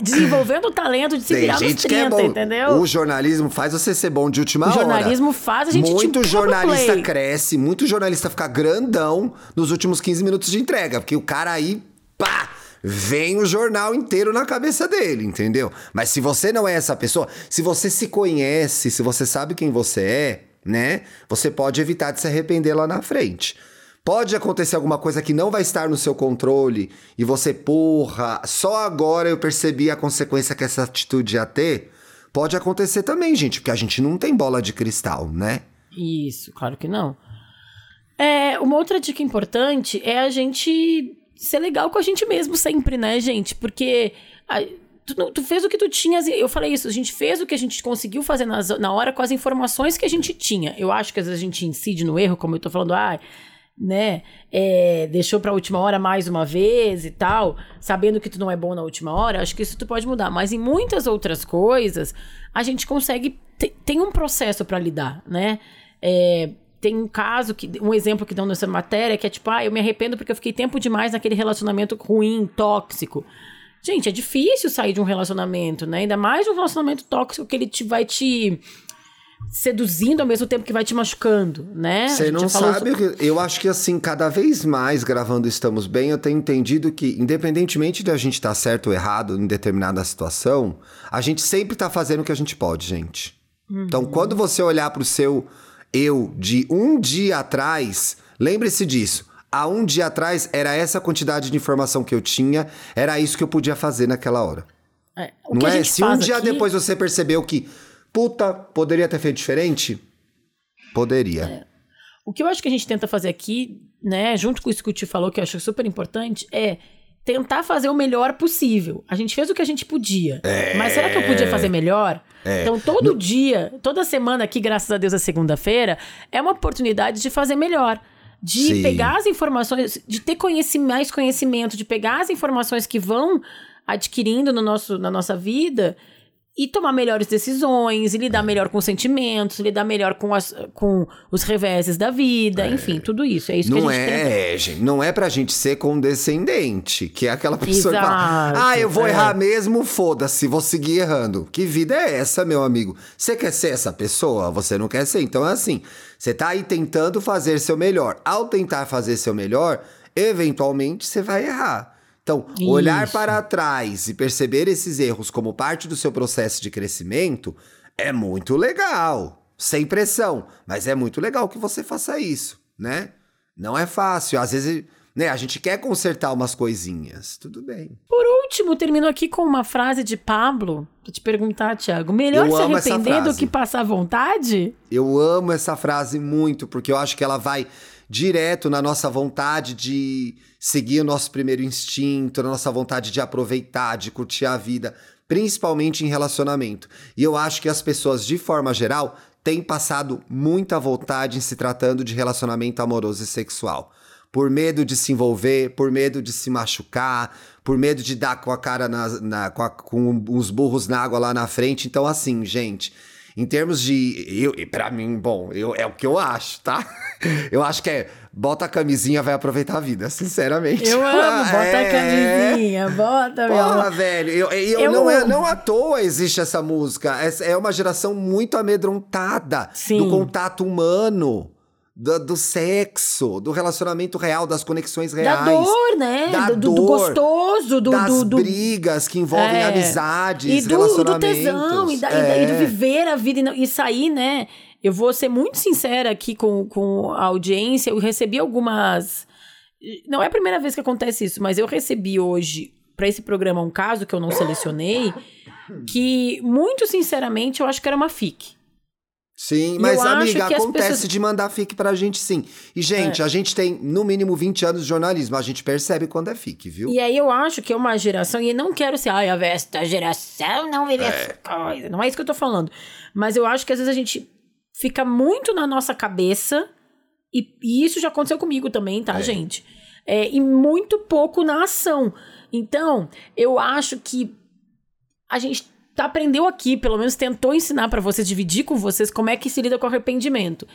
desenvolvendo o talento de se tem virar gente nos 30, que é bom. entendeu? O jornalismo faz você ser bom de última hora. O jornalismo hora. faz a gente Muito jornalista cresce, muito jornalista fica grandão nos últimos 15 minutos de entrega, porque o cara aí, pá, vem o jornal inteiro na cabeça dele, entendeu? Mas se você não é essa pessoa, se você se conhece, se você sabe quem você é, né? Você pode evitar de se arrepender lá na frente. Pode acontecer alguma coisa que não vai estar no seu controle e você, porra, só agora eu percebi a consequência que essa atitude ia ter. Pode acontecer também, gente, porque a gente não tem bola de cristal, né? Isso, claro que não. É, uma outra dica importante é a gente ser legal com a gente mesmo sempre, né, gente? Porque a, tu, tu, fez o que tu tinhas. Eu falei isso, a gente fez o que a gente conseguiu fazer nas, na hora com as informações que a gente tinha. Eu acho que às vezes a gente incide no erro, como eu tô falando, ah, né? É, deixou pra última hora mais uma vez e tal, sabendo que tu não é bom na última hora, acho que isso tu pode mudar. Mas em muitas outras coisas, a gente consegue. Tem um processo para lidar, né? É, tem um caso, que um exemplo que dão nessa matéria, que é tipo, ah, eu me arrependo porque eu fiquei tempo demais naquele relacionamento ruim, tóxico. Gente, é difícil sair de um relacionamento, né? Ainda mais um relacionamento tóxico que ele te, vai te seduzindo ao mesmo tempo que vai te machucando, né? Você não sabe, sobre... eu acho que assim, cada vez mais gravando Estamos Bem, eu tenho entendido que independentemente de a gente estar tá certo ou errado em determinada situação, a gente sempre está fazendo o que a gente pode, gente. Uhum. Então, quando você olhar para o seu eu de um dia atrás, lembre-se disso. Há um dia atrás era essa quantidade de informação que eu tinha, era isso que eu podia fazer naquela hora. É, não é? Se um dia aqui... depois você percebeu que, puta, poderia ter feito diferente, poderia. É. O que eu acho que a gente tenta fazer aqui, né, junto com isso que o Tio falou, que eu acho super importante, é tentar fazer o melhor possível. A gente fez o que a gente podia. É... Mas será que eu podia fazer melhor? É... Então, todo no... dia, toda semana aqui, graças a Deus, é segunda-feira, é uma oportunidade de fazer melhor. De Sim. pegar as informações, de ter conhecimento, mais conhecimento, de pegar as informações que vão adquirindo no nosso, na nossa vida e tomar melhores decisões, e lidar melhor com sentimentos, lidar melhor com, as, com os reveses da vida, é. enfim, tudo isso. É isso não que a gente é, tem. gente, não é pra gente ser condescendente, que é aquela pessoa Exato, que fala: "Ah, eu vou é. errar mesmo, foda-se, vou seguir errando". Que vida é essa, meu amigo? Você quer ser essa pessoa? Você não quer ser? Então é assim, você tá aí tentando fazer seu melhor. Ao tentar fazer seu melhor, eventualmente você vai errar. Então, Isso. olhar para trás e perceber esses erros como parte do seu processo de crescimento é muito legal. Sem pressão, mas é muito legal que você faça isso, né? Não é fácil. Às vezes, né, a gente quer consertar umas coisinhas. Tudo bem. Por último, termino aqui com uma frase de Pablo. Pra te perguntar, Thiago. Melhor eu se arrepender do que passar vontade? Eu amo essa frase muito, porque eu acho que ela vai direto na nossa vontade de seguir o nosso primeiro instinto, na nossa vontade de aproveitar, de curtir a vida, principalmente em relacionamento. E eu acho que as pessoas, de forma geral, têm passado muita vontade em se tratando de relacionamento amoroso e sexual. Por medo de se envolver, por medo de se machucar, por medo de dar com a cara na, na com, a, com os burros na água lá na frente. Então, assim, gente em termos de. Eu, para mim, bom, eu, é o que eu acho, tá? Eu acho que é. Bota a camisinha, vai aproveitar a vida, sinceramente. Eu amo, bota é... a camisinha, bota, meu Porra, velho, eu, eu, eu, não, é, não à toa existe essa música. É, é uma geração muito amedrontada Sim. do contato humano do, do, sexo, do relacionamento real, das conexões reais. Da dor, né? Da do, dor, do gostoso, do, das do, brigas que envolvem é. amizades, e do, relacionamentos. Do tesão, e, da, é. e, do viver a vida e, e sair, né? Eu vou ser muito sincera aqui com, com a audiência. Eu recebi algumas. Não é a primeira vez que acontece isso, mas eu recebi hoje para esse programa um caso que eu não selecionei, que muito sinceramente eu acho que era uma fic. Sim, mas amiga, acontece pessoas... de mandar fic pra gente sim. E, gente, é. a gente tem no mínimo 20 anos de jornalismo, a gente percebe quando é fic, viu? E aí eu acho que é uma geração, e não quero ser, ai, a esta geração não vive é. essa coisa. Não é isso que eu tô falando. Mas eu acho que às vezes a gente fica muito na nossa cabeça, e, e isso já aconteceu comigo também, tá, é. gente? É, e muito pouco na ação. Então, eu acho que a gente aprendeu aqui, pelo menos tentou ensinar para vocês, dividir com vocês como é que se lida com arrependimento.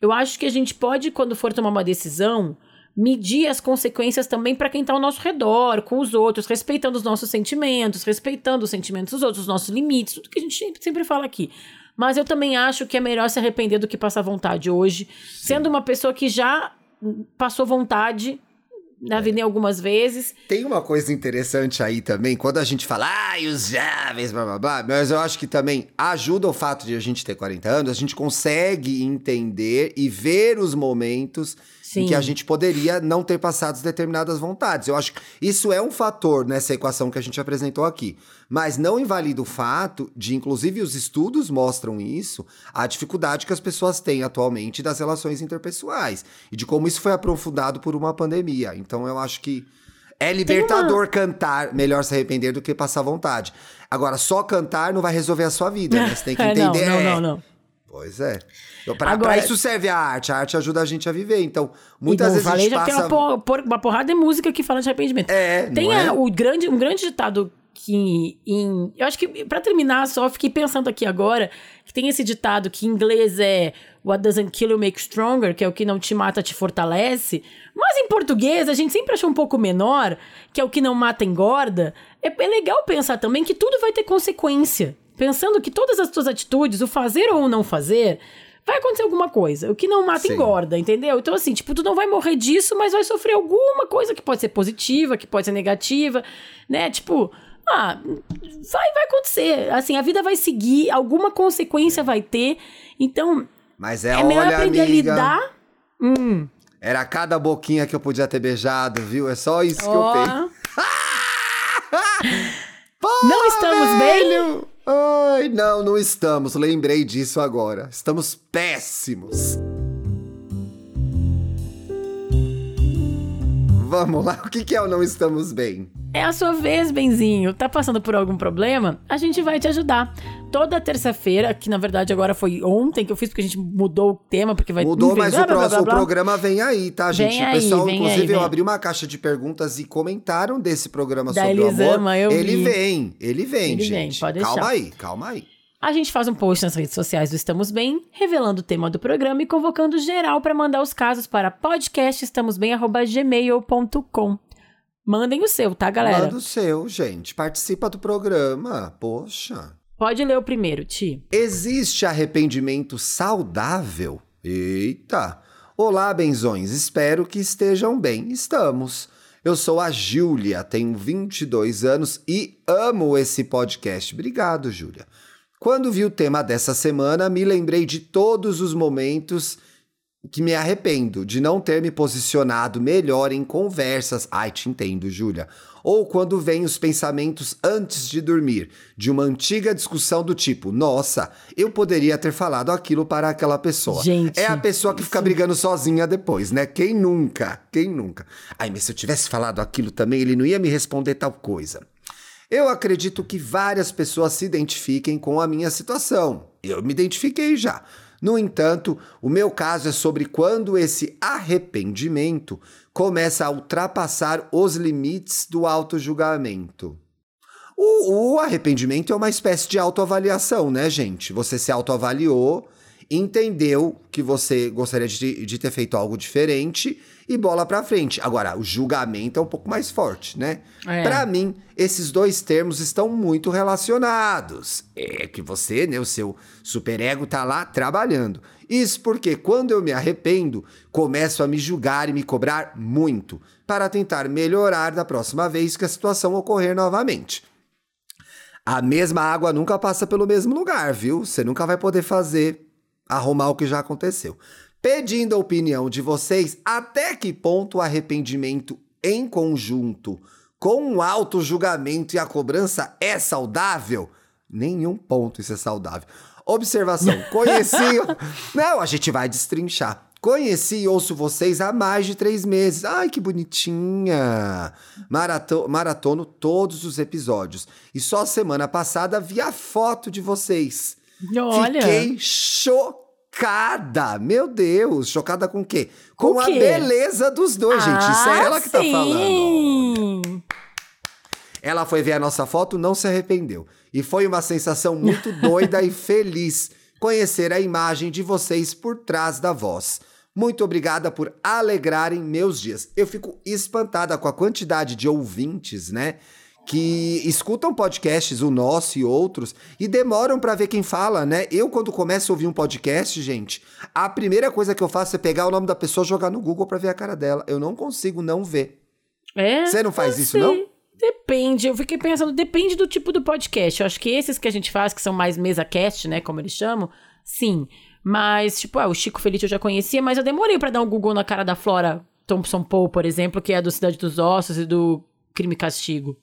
Eu acho que a gente pode, quando for tomar uma decisão, medir as consequências também para quem está ao nosso redor, com os outros, respeitando os nossos sentimentos, respeitando os sentimentos dos outros, os nossos limites, tudo que a gente sempre fala aqui. Mas eu também acho que é melhor se arrepender do que passar vontade hoje, Sim. sendo uma pessoa que já passou vontade na vida algumas vezes. Tem uma coisa interessante aí também, quando a gente fala, ah, os jovens, blá blá blá, mas eu acho que também ajuda o fato de a gente ter 40 anos, a gente consegue entender e ver os momentos Sim. em que a gente poderia não ter passado determinadas vontades. Eu acho que isso é um fator nessa equação que a gente apresentou aqui. Mas não invalida o fato de, inclusive, os estudos mostram isso, a dificuldade que as pessoas têm atualmente das relações interpessoais e de como isso foi aprofundado por uma pandemia. Então eu acho que é libertador uma... cantar, melhor se arrepender do que passar vontade. Agora, só cantar não vai resolver a sua vida, né? Você tem que entender. não, não, não, não. Pois é. Pra, Agora, pra isso serve a arte. A arte ajuda a gente a viver. Então, muitas vezes falei, a gente já passa... tem uma, por, uma porrada de música que fala de arrependimento. É, Tem é? o grande, um grande ditado que em... Eu acho que, para terminar, só fiquei pensando aqui agora, que tem esse ditado que em inglês é What doesn't kill you makes stronger, que é o que não te mata te fortalece. Mas em português, a gente sempre achou um pouco menor, que é o que não mata engorda. É, é legal pensar também que tudo vai ter consequência pensando que todas as tuas atitudes, o fazer ou o não fazer, vai acontecer alguma coisa. O que não mata Sim. engorda, entendeu? Então, assim, tipo, tu não vai morrer disso, mas vai sofrer alguma coisa que pode ser positiva, que pode ser negativa, né? Tipo, ah, vai, vai acontecer. Assim, a vida vai seguir, alguma consequência vai ter. Então, mas é, é melhor olha, aprender amiga, a lidar. Hum. Era cada boquinha que eu podia ter beijado, viu? É só isso oh. que eu tenho. Oh, não estamos velho. bem? Ai, não, não estamos. Lembrei disso agora. Estamos péssimos. Vamos lá, o que, é o não estamos bem? É a sua vez, Benzinho. Tá passando por algum problema? A gente vai te ajudar. Toda terça-feira, que na verdade agora foi ontem que eu fiz, porque a gente mudou o tema, porque vai Mudou, mas blá, o próximo blá, blá, programa vem aí, tá, gente? Vem o pessoal, aí, inclusive, aí, eu abri uma caixa de perguntas e comentaram desse programa da sobre Elisama, o amor. Ele vi. vem, ele vem, ele gente. Vem. Calma aí, calma aí. A gente faz um post nas redes sociais do Estamos Bem, revelando o tema do programa e convocando geral para mandar os casos para podcastestamosbem@gmail.com. Mandem o seu, tá, galera? Manda o seu, gente. Participa do programa. Poxa. Pode ler o primeiro, Ti. Existe arrependimento saudável? Eita! Olá, benzões. Espero que estejam bem. Estamos. Eu sou a Júlia, tenho 22 anos e amo esse podcast. Obrigado, Júlia. Quando vi o tema dessa semana, me lembrei de todos os momentos que me arrependo de não ter me posicionado melhor em conversas. Ai, te entendo, Júlia. Ou quando vem os pensamentos antes de dormir, de uma antiga discussão do tipo: nossa, eu poderia ter falado aquilo para aquela pessoa. Gente, é a pessoa que fica brigando sozinha depois, né? Quem nunca? Quem nunca? Ai, mas se eu tivesse falado aquilo também, ele não ia me responder tal coisa. Eu acredito que várias pessoas se identifiquem com a minha situação. Eu me identifiquei já. No entanto, o meu caso é sobre quando esse arrependimento começa a ultrapassar os limites do auto-julgamento. O, o, arrependimento é uma espécie de autoavaliação, né, gente? Você se autoavaliou, entendeu que você gostaria de, de ter feito algo diferente e bola pra frente. Agora, o julgamento é um pouco mais forte, né? É. Para mim, esses dois termos estão muito relacionados. É que você, né, o seu superego tá lá trabalhando. Isso porque quando eu me arrependo, começo a me julgar e me cobrar muito para tentar melhorar da próxima vez que a situação ocorrer novamente. A mesma água nunca passa pelo mesmo lugar, viu? Você nunca vai poder fazer arrumar o que já aconteceu pedindo a opinião de vocês até que ponto o arrependimento em conjunto com o auto-julgamento e a cobrança é saudável? Nenhum ponto isso é saudável. Observação: conheci. Não, a gente vai destrinchar. Conheci e ouço vocês há mais de três meses. Ai, que bonitinha! Marato maratono todos os episódios. E só semana passada vi a foto de vocês. Olha. Fiquei chocada chocada. Meu Deus, chocada com o quê? Com, com a quê? beleza dos dois, ah, gente. Isso é ela que tá sim. tá falando. Ela foi ver a nossa foto, não se arrependeu. E foi uma sensação muito doida e feliz conhecer a imagem de vocês por trás da voz. Muito obrigada por alegrarem meus dias. Eu fico espantada com a quantidade de ouvintes, né? Que escutam podcasts, o nosso e outros, e demoram para ver quem fala, né? Eu, quando começo a ouvir um podcast, gente, a primeira coisa que eu faço é pegar o nome da pessoa e jogar no Google para ver a cara dela. Eu não consigo não ver. É? Você não faz isso, sei. não? Depende, eu fiquei pensando, depende do tipo do podcast. Eu acho que esses que a gente faz, que são mais mesa cast, né, como eles chamam, sim. Mas, tipo, ah, o Chico Feliz eu já conhecia, mas eu demorei para dar um Google na cara da Flora Thompson Poe, por exemplo, que é do Cidade dos Ossos e do Crime e Castigo.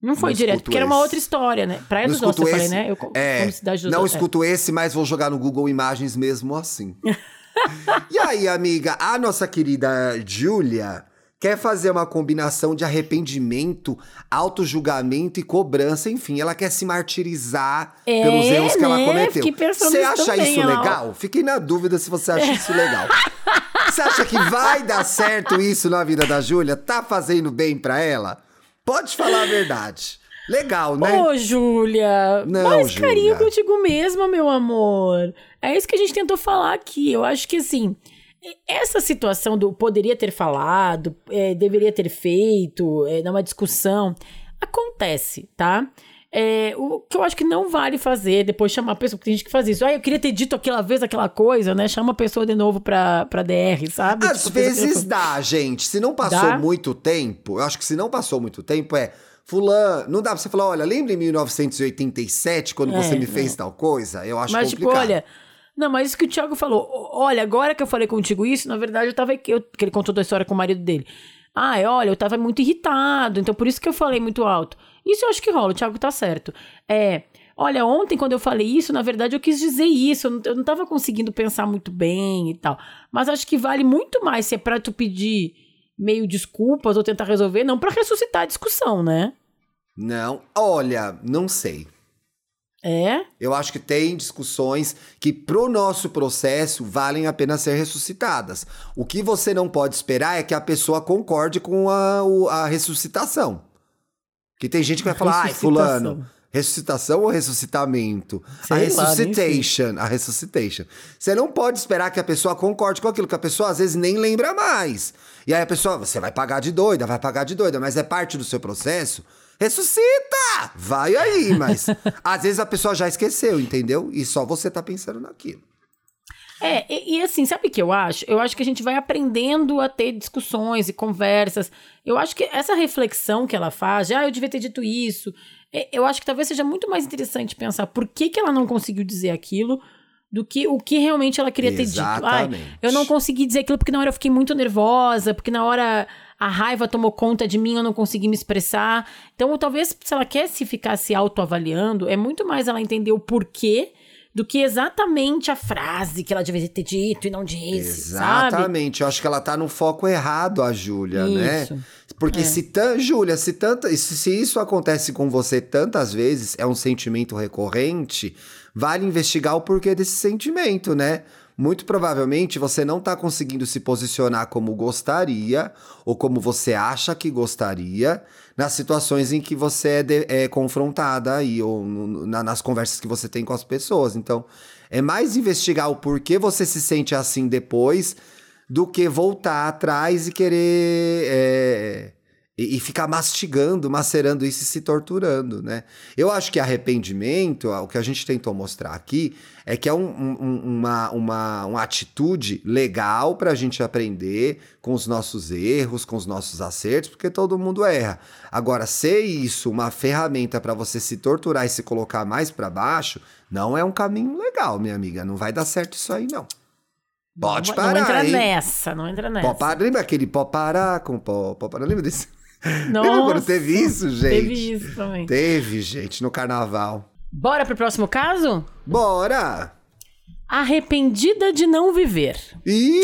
Não foi não direto, porque esse. era uma outra história, né? Praia não dos Ossos, eu falei, né? Eu, é, cidade dos não Ossos, escuto é. esse, mas vou jogar no Google Imagens mesmo assim. e aí, amiga, a nossa querida Júlia quer fazer uma combinação de arrependimento, auto-julgamento e cobrança, enfim, ela quer se martirizar é, pelos erros que né? ela cometeu. Você acha isso legal? Fiquei na dúvida se você acha é. isso legal. Você acha que vai dar certo isso na vida da Júlia? Tá fazendo bem para ela? Pode falar a verdade. Legal, né? Ô, Júlia. Mais Júlia. carinho contigo mesma, meu amor. É isso que a gente tentou falar aqui. Eu acho que, assim, essa situação do poderia ter falado, é, deveria ter feito, é, numa discussão, acontece, tá? É, o que eu acho que não vale fazer depois chamar a pessoa, porque tem gente que faz isso. Ah, eu queria ter dito aquela vez aquela coisa, né? Chama a pessoa de novo pra, pra DR, sabe? Às tipo, vezes dá, gente. Se não passou dá? muito tempo, eu acho que se não passou muito tempo é. Fulano, não dá pra você falar, olha, lembra em 1987, quando é, você me fez tal coisa? Eu acho mas, tipo, complicado. Mas, tipo, olha. Não, mas isso que o Thiago falou. Olha, agora que eu falei contigo isso, na verdade eu tava. Eu, que ele contou da história com o marido dele. Ah, olha, eu tava muito irritado, então por isso que eu falei muito alto. Isso eu acho que rola, o Thiago tá certo. É, olha, ontem quando eu falei isso, na verdade eu quis dizer isso, eu não, eu não tava conseguindo pensar muito bem e tal. Mas acho que vale muito mais se é pra tu pedir meio desculpas ou tentar resolver, não para ressuscitar a discussão, né? Não, olha, não sei. É? Eu acho que tem discussões que, pro nosso processo, valem a pena ser ressuscitadas. O que você não pode esperar é que a pessoa concorde com a, a ressuscitação. Que tem gente que vai falar, ai, fulano, ressuscitação ou ressuscitamento? Sei a resuscitation, lá, a resuscitation. Você não pode esperar que a pessoa concorde com aquilo, que a pessoa às vezes nem lembra mais. E aí a pessoa, você vai pagar de doida, vai pagar de doida, mas é parte do seu processo ressuscita! Vai aí, mas às vezes a pessoa já esqueceu, entendeu? E só você tá pensando naquilo. É, e, e, assim, sabe o que eu acho? Eu acho que a gente vai aprendendo a ter discussões e conversas. Eu acho que essa reflexão que ela faz, ah, eu devia ter dito isso, é, eu acho que talvez seja muito mais interessante pensar por que, que ela não conseguiu dizer aquilo do que o que realmente ela queria Exatamente. ter dito. Ai, eu não consegui dizer aquilo porque na hora eu fiquei muito nervosa, porque na hora a raiva tomou conta de mim, eu não consegui me expressar. Então, talvez se ela quer se ficar se autoavaliando, é muito mais ela entender o porquê do que exatamente a frase que ela devia ter dito e não disse. Exatamente. Sabe? Eu acho que ela tá no foco errado, a Júlia, né? Porque é. se tan, Júlia, se tanta, se, se isso acontece com você tantas vezes, é um sentimento recorrente, vale investigar o porquê desse sentimento, né? muito provavelmente você não está conseguindo se posicionar como gostaria ou como você acha que gostaria nas situações em que você é, de, é confrontada aí ou no, na, nas conversas que você tem com as pessoas. Então, é mais investigar o porquê você se sente assim depois do que voltar atrás e querer. É, e, e, ficar mastigando, macerando isso e se torturando, né? Eu acho que arrependimento, o que a gente tentou mostrar aqui, é que é um, um, uma, uma, uma atitude legal para a gente aprender com os nossos erros, com os nossos acertos, porque todo mundo erra. Agora, ser isso uma ferramenta para você se torturar e se colocar mais para baixo, não é um caminho legal, minha amiga. Não vai dar certo isso aí, não. Pode não, parar. Não entra hein? nessa, não entra nessa. Pô, lembra aquele pó parar com pó, pó parar? Lembra desse? Nossa, Lembra quando teve isso, gente? Teve isso também. Teve, gente, no carnaval. Bora pro próximo caso? Bora! Arrependida de não viver. E...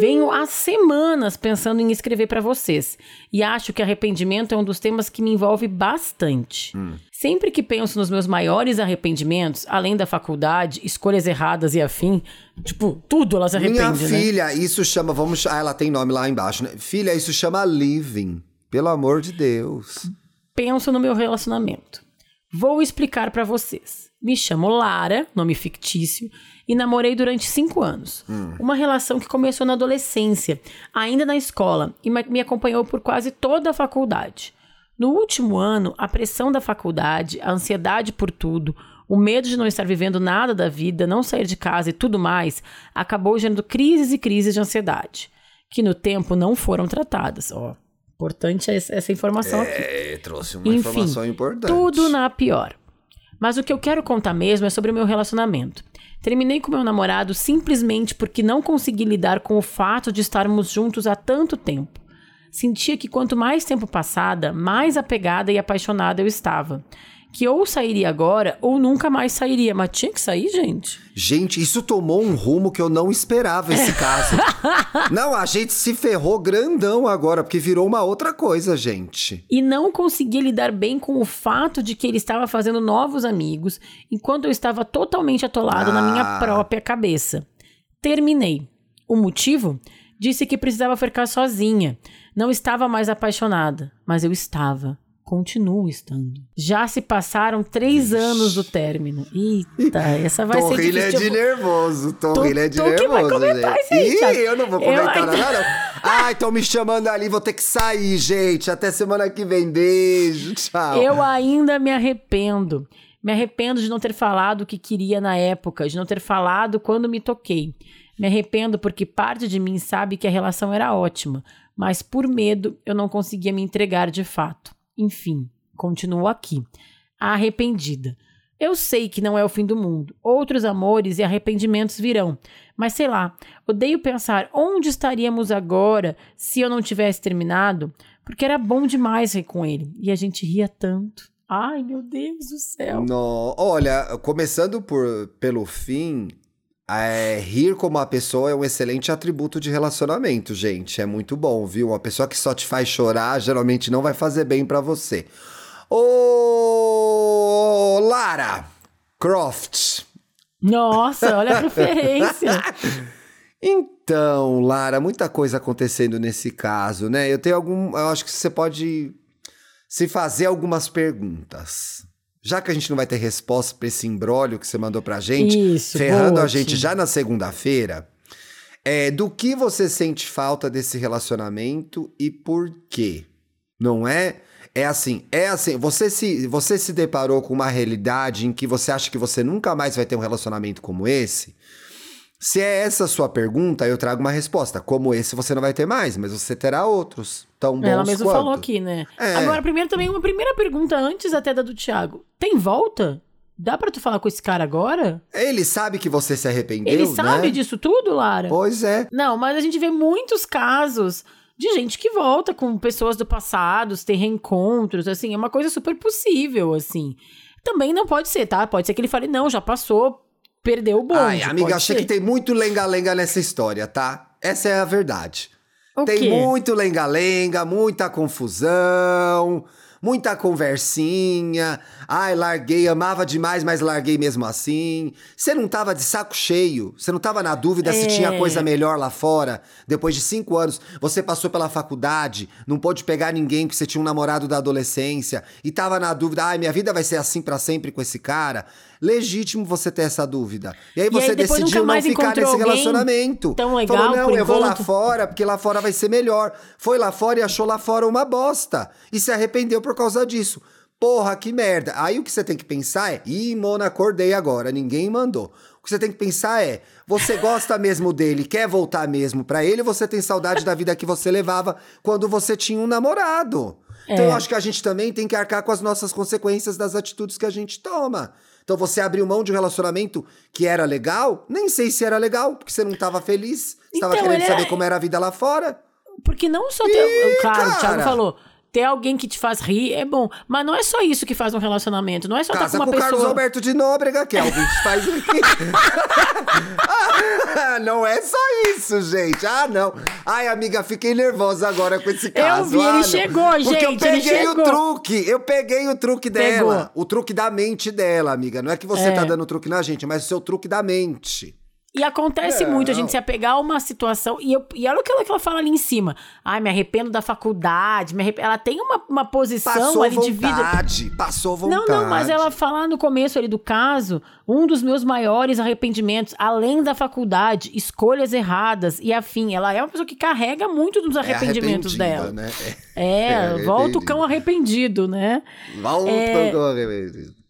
Venho há semanas pensando em escrever para vocês e acho que arrependimento é um dos temas que me envolve bastante. Hum. Sempre que penso nos meus maiores arrependimentos, além da faculdade, escolhas erradas e afim, tipo, tudo ela se arrepende, Minha né? filha, isso chama, vamos, ah, ela tem nome lá embaixo, né? Filha, isso chama living. Pelo amor de Deus. Penso no meu relacionamento. Vou explicar para vocês. Me chamo Lara, nome fictício, e namorei durante cinco anos. Hum. Uma relação que começou na adolescência, ainda na escola, e me acompanhou por quase toda a faculdade. No último ano, a pressão da faculdade, a ansiedade por tudo, o medo de não estar vivendo nada da vida, não sair de casa e tudo mais, acabou gerando crises e crises de ansiedade, que no tempo não foram tratadas. Ó, importante essa informação é, aqui. trouxe uma Enfim, informação importante. Tudo na pior. Mas o que eu quero contar mesmo é sobre o meu relacionamento. Terminei com meu namorado simplesmente porque não consegui lidar com o fato de estarmos juntos há tanto tempo sentia que quanto mais tempo passada, mais apegada e apaixonada eu estava. Que ou sairia agora ou nunca mais sairia. Mas tinha que sair, gente. Gente, isso tomou um rumo que eu não esperava esse caso. não, a gente se ferrou grandão agora, porque virou uma outra coisa, gente. E não consegui lidar bem com o fato de que ele estava fazendo novos amigos, enquanto eu estava totalmente atolado ah. na minha ah. própria cabeça. Terminei. O motivo? Disse que precisava ficar sozinha. Não estava mais apaixonada, mas eu estava. Continuo estando. Já se passaram três Ixi. anos do término. Eita, essa vai ser difícil. Torrilha de nervoso. Torrilha de nervoso. que vai comentar gente. Ih, eu não vou comentar eu... nada, não. Ai, estão me chamando ali, vou ter que sair, gente. Até semana que vem. Beijo, tchau. Eu ainda me arrependo. Me arrependo de não ter falado o que queria na época, de não ter falado quando me toquei. Me arrependo porque parte de mim sabe que a relação era ótima, mas por medo eu não conseguia me entregar de fato. Enfim, continuo aqui, arrependida. Eu sei que não é o fim do mundo. Outros amores e arrependimentos virão. Mas sei lá, odeio pensar onde estaríamos agora se eu não tivesse terminado. Porque era bom demais rir com ele. E a gente ria tanto. Ai, meu Deus do céu. No, olha, começando por, pelo fim, é, rir como uma pessoa é um excelente atributo de relacionamento, gente. É muito bom, viu? Uma pessoa que só te faz chorar geralmente não vai fazer bem para você. Ô, Lara Croft. Nossa, olha a referência. então, Lara, muita coisa acontecendo nesse caso, né? Eu tenho algum. Eu acho que você pode se fazer algumas perguntas. Já que a gente não vai ter resposta para esse embrólio que você mandou pra gente, Isso, ferrando a gente já na segunda-feira, é, do que você sente falta desse relacionamento e por quê? Não é? É assim, é assim, você se, você se deparou com uma realidade em que você acha que você nunca mais vai ter um relacionamento como esse? Se é essa a sua pergunta, eu trago uma resposta. Como esse você não vai ter mais, mas você terá outros tão bons Ela mesmo quanto. falou aqui, né? É. Agora, primeiro também uma primeira pergunta antes até da do Thiago. Tem volta? Dá pra tu falar com esse cara agora? Ele sabe que você se arrependeu, Ele sabe né? disso tudo, Lara? Pois é. Não, mas a gente vê muitos casos de gente que volta com pessoas do passado, tem reencontros, assim, é uma coisa super possível, assim. Também não pode ser, tá? Pode ser que ele fale, não, já passou, perdeu o bonde. Ai, amiga, achei ser. que tem muito lenga-lenga nessa história, tá? Essa é a verdade. O tem quê? muito lenga-lenga, muita confusão, muita conversinha. Ai, larguei, amava demais, mas larguei mesmo assim. Você não tava de saco cheio? Você não tava na dúvida se É. tinha coisa melhor lá fora? Depois de cinco anos, você passou pela faculdade, não pôde pegar ninguém porque você tinha um namorado da adolescência e tava na dúvida, ai, minha vida vai ser assim pra sempre com esse cara. Legítimo você ter essa dúvida. E aí E você aí depois decidiu não ficar nesse relacionamento. tão legal Falou, não, eu vou lá enquanto." fora, porque lá fora vai ser melhor. Foi lá fora e achou lá fora uma bosta. E se arrependeu por causa disso. Porra, que merda. Aí o que você tem que pensar é: ih, Mona, acordei agora, ninguém mandou. O que você tem que pensar é: você gosta mesmo dele, quer voltar mesmo pra ele, ou você tem saudade da vida que você levava quando você tinha um namorado? Então É. eu acho que a gente também tem que arcar com as nossas consequências das atitudes que a gente toma. Então você abriu mão de um relacionamento que era legal? Nem sei se era legal, porque você não estava feliz. Você estava Então, querendo ele saber é- como era a vida lá fora. Porque não só ter. Claro, o Thiago cara. falou. Ter alguém que te faz rir é bom. Mas não é só isso que faz um relacionamento. Não é só estar Casa com com uma Carlos pessoa. Alberto de Nóbrega, que é o que a gente faz. Ah, não é só isso, gente. Ah, não. Ai, amiga, fiquei nervosa agora com esse caso. vi, ele Ah, não. chegou, Porque eu gente, ele peguei o truque. Eu peguei o truque Pegou. dela. O truque da mente dela, amiga. Não é que você É. tá dando truque na gente, mas o seu truque da mente. E acontece Não. muito a gente se apegar a uma situação. E, eu, e olha o que ela, que ela fala ali em cima. Ai, me arrependo da faculdade. Me. Ela tem uma, uma posição Passou ali de vida. vontade. Passou vontade. Não, não, mas ela fala no começo ali do caso, um dos meus maiores arrependimentos, além da faculdade, escolhas erradas e afim. Ela é uma pessoa que carrega muito dos É arrependimentos arrependida, dela. Né? É, É, volta o cão arrependido, né? Volta É. com arrependido.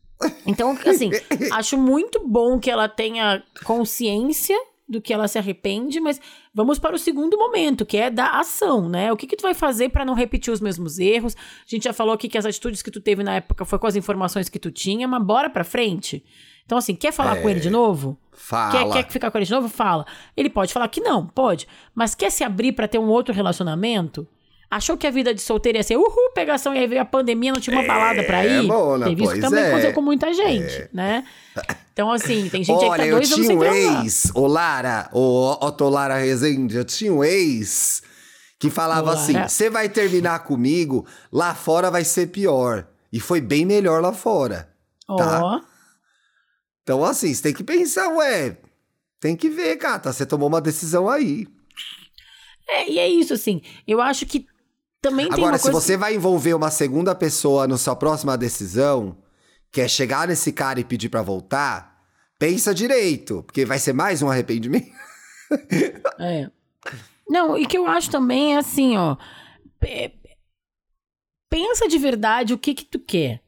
Então, assim, acho muito bom que ela tenha consciência do que ela se arrepende, mas vamos para o segundo momento, que é da ação, né? O que que tu vai fazer para não repetir os mesmos erros? A gente já falou aqui que as atitudes que tu teve na época foi com as informações que tu tinha, mas bora pra frente. Então, assim, quer falar com ele de novo? Fala. Quer, quer ficar com ele de novo? Fala. Ele pode falar que não, pode. Mas quer se abrir pra ter um outro relacionamento? Achou que a vida de solteiro ia ser uhul, pegação, e aí veio a pandemia, não tinha uma balada pra ir? Mona, Teve isso também é. aconteceu com muita gente, né? Então, assim, tem gente aí que Olha, tá eu dois anos tinha sem um transar. ex, o Lara, o Otto Lara Rezende, eu tinha um ex que falava Ô, assim: você vai terminar comigo, lá fora vai ser pior. E foi bem melhor lá fora. Ó, Tá. Então, assim, você tem que pensar, ué. Tem que ver, gata. Você tomou uma decisão aí. é, e é isso, assim. Eu acho que também tem Agora, uma se coisa... você vai envolver uma segunda pessoa na sua próxima decisão, que é chegar nesse cara e pedir pra voltar, pensa direito, porque vai ser mais um arrependimento. É. Não, e que eu acho também é assim, ó. pe- Pensa de verdade o que que tu quer.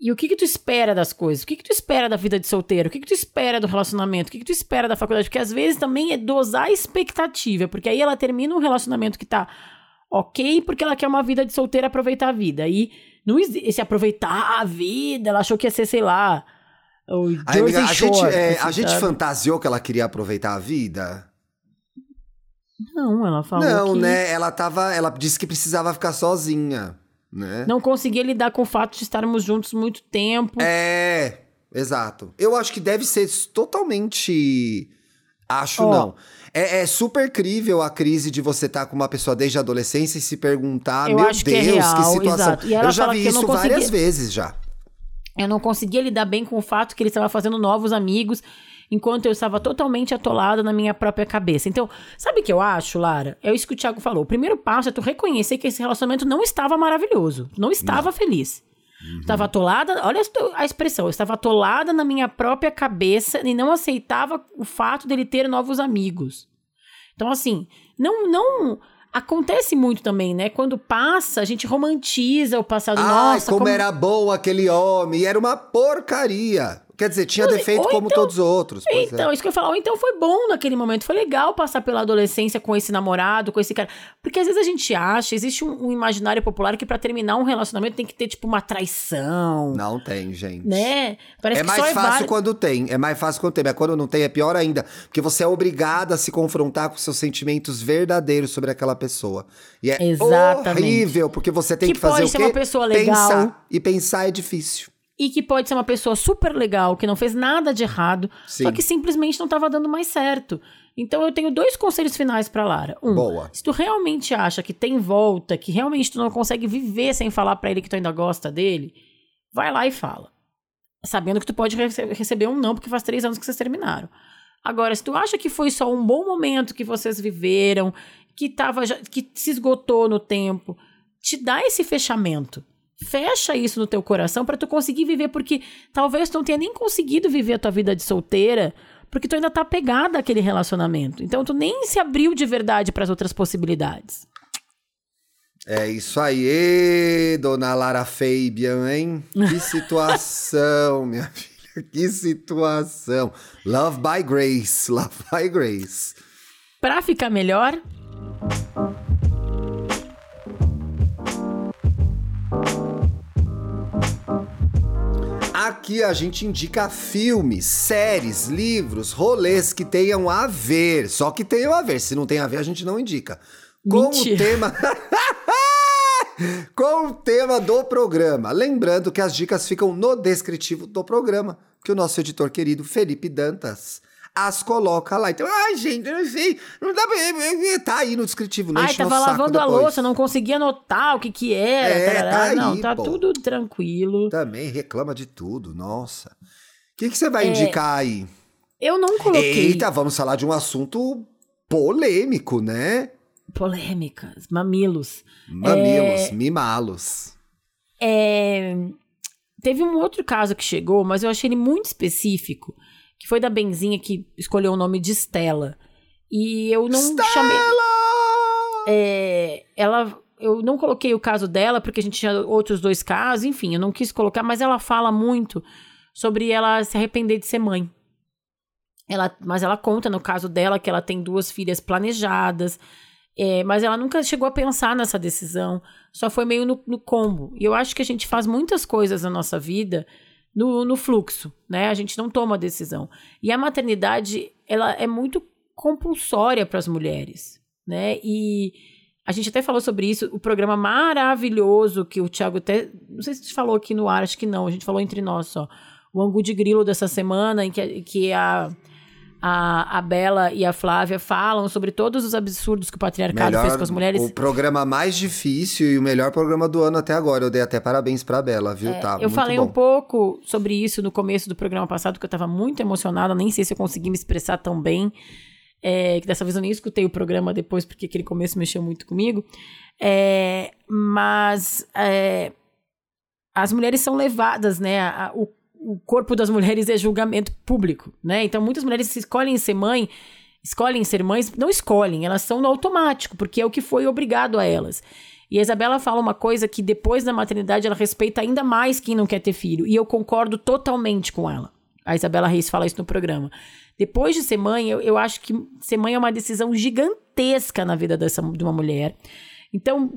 E o que que tu espera das coisas? O que que tu espera da vida de solteiro? O que que tu espera do relacionamento? O que que tu espera da faculdade? Porque às vezes também é dosar a expectativa, porque aí ela termina um relacionamento que tá ok, porque ela quer uma vida de solteiro e aproveitar a vida. E não esse aproveitar a vida, ela achou que ia ser, sei lá, o amiga, a gente, Shore, é, assim, a gente fantasiou que ela queria aproveitar a vida? Não, ela falou Não, que... né? Ela tava. Ela disse que precisava ficar sozinha, né? Não conseguia lidar com o fato de estarmos juntos muito tempo. É, exato. Eu acho que deve ser totalmente. Acho Ó. não. É, é super crível a crise de você estar com uma pessoa desde a adolescência e se perguntar, Eu meu que é Deus, que real, situação. exato. E ela Eu já vi que não isso várias vezes já. Eu não conseguia lidar bem com o fato que ele estava fazendo novos amigos, enquanto eu estava totalmente atolada na minha própria cabeça. Então, sabe o que eu acho, Lara? É isso que o Thiago falou. O primeiro passo é tu reconhecer que esse relacionamento não estava maravilhoso. Não estava feliz. Estava atolada, olha a- expressão, eu estava atolada na minha própria cabeça e não aceitava o fato dele ter novos amigos. Então, assim, não, não. Acontece muito também, né? Quando passa, a gente romantiza o passado. Ai, Nossa, como, era bom aquele homem. Era uma porcaria. Quer dizer, tinha Ou- defeito como então- todos os outros. pois é. Então, isso que eu ia falar. Então foi bom naquele momento. Foi legal passar pela adolescência com esse namorado, com esse cara. Porque às vezes a gente acha, existe um, um imaginário popular que pra terminar um relacionamento tem que ter, tipo, uma traição. Não tem, gente. Né? Parece É que mais é fácil válido- quando tem. É mais fácil quando tem. Mas quando não tem, é pior ainda. Porque você é obrigada a se confrontar com seus sentimentos verdadeiros sobre aquela pessoa. E é Exatamente. horrível, porque você tem que, Que fazer pode o ser quê? uma pessoa legal. Pensar. E pensar é difícil. E que pode ser uma pessoa super legal, que não fez nada de errado, Sim. só que simplesmente não estava dando mais certo. Então eu tenho dois conselhos finais pra Lara. Um, Boa. se tu realmente acha que tem volta, que realmente tu não consegue viver sem falar pra ele que tu ainda gosta dele, vai lá e fala. Sabendo que tu pode rece- receber um não, porque faz três anos que vocês terminaram. Agora, se tu acha que foi só um bom momento que vocês viveram, que, tava já, que se esgotou no tempo, te dá esse fechamento. Fecha isso no teu coração pra tu conseguir viver, porque talvez tu não tenha nem conseguido viver a tua vida de solteira, porque tu ainda tá pegada àquele relacionamento. Então tu nem se abriu de verdade pras outras possibilidades. É isso aí, dona Lara Fabian, hein? Que situação, minha filha. Que situação. Love by grace. Love by grace. Pra ficar melhor, Aqui a gente indica filmes, séries, livros, rolês que tenham a ver. Só que tenham a ver. Se não tem a ver, a gente não indica. Com Mentira. o tema. Com o tema do programa. Lembrando que as dicas ficam no descritivo do programa, que o nosso editor querido Felipe Dantas as coloca lá. Então, ai, gente, eu não sei, não dá pra. Tá aí no descritivo, não ai, tava lavando a depois. louça, não conseguia anotar o que que era. É, tarará. tá aí, não, tá pô. tudo tranquilo. Também reclama de tudo, nossa. O que, que você vai É, indicar aí? Eu não coloquei Eita, vamos falar de um assunto polêmico, né? polêmicas, mamilos. Mamilos, mimá-los. É, Teve um outro caso que chegou, mas eu achei ele muito específico, que foi da Benzinha que escolheu o nome de Stella. E eu não chamei. É, ela. Eu não coloquei o caso dela, porque a gente tinha outros dois casos, enfim, eu não quis colocar, mas ela fala muito sobre ela se arrepender de ser mãe. Ela, mas ela conta no caso dela que ela tem duas filhas planejadas, é, mas ela nunca chegou a pensar nessa decisão, só foi meio no, no combo. E eu acho que a gente faz muitas coisas na nossa vida no, no fluxo, né? A gente não toma decisão. E a maternidade, ela é muito compulsória para as mulheres, né? E a gente até falou sobre isso, o programa maravilhoso que o Thiago até. Não sei se te falou aqui no ar, acho que não, a gente falou entre nós só. O Angu de Grilo dessa semana, em que, que a, a, a Bela e a Flávia falam sobre todos os absurdos que o patriarcado fez com as mulheres. O programa mais difícil e o melhor programa do ano até agora. Eu dei até parabéns pra Bela, viu? tá É, Eu muito falei bom. um pouco sobre isso no começo do programa passado, que eu tava muito emocionada, nem sei se eu consegui me expressar tão bem. É, que dessa vez eu nem escutei o programa depois, porque aquele começo mexeu muito comigo. É, mas é, as mulheres são levadas, né? a- a- o, o corpo das mulheres é julgamento público, né? Então muitas mulheres escolhem ser mãe, escolhem ser mães, não escolhem, elas são no automático, porque é o que foi obrigado a elas. E a Isabela fala uma coisa que depois da maternidade ela respeita ainda mais quem não quer ter filho. E eu concordo totalmente com ela. A Isabela Reis fala isso no programa. Depois de ser mãe, eu, eu acho que ser mãe é uma decisão gigantesca na vida dessa, de uma mulher. Então,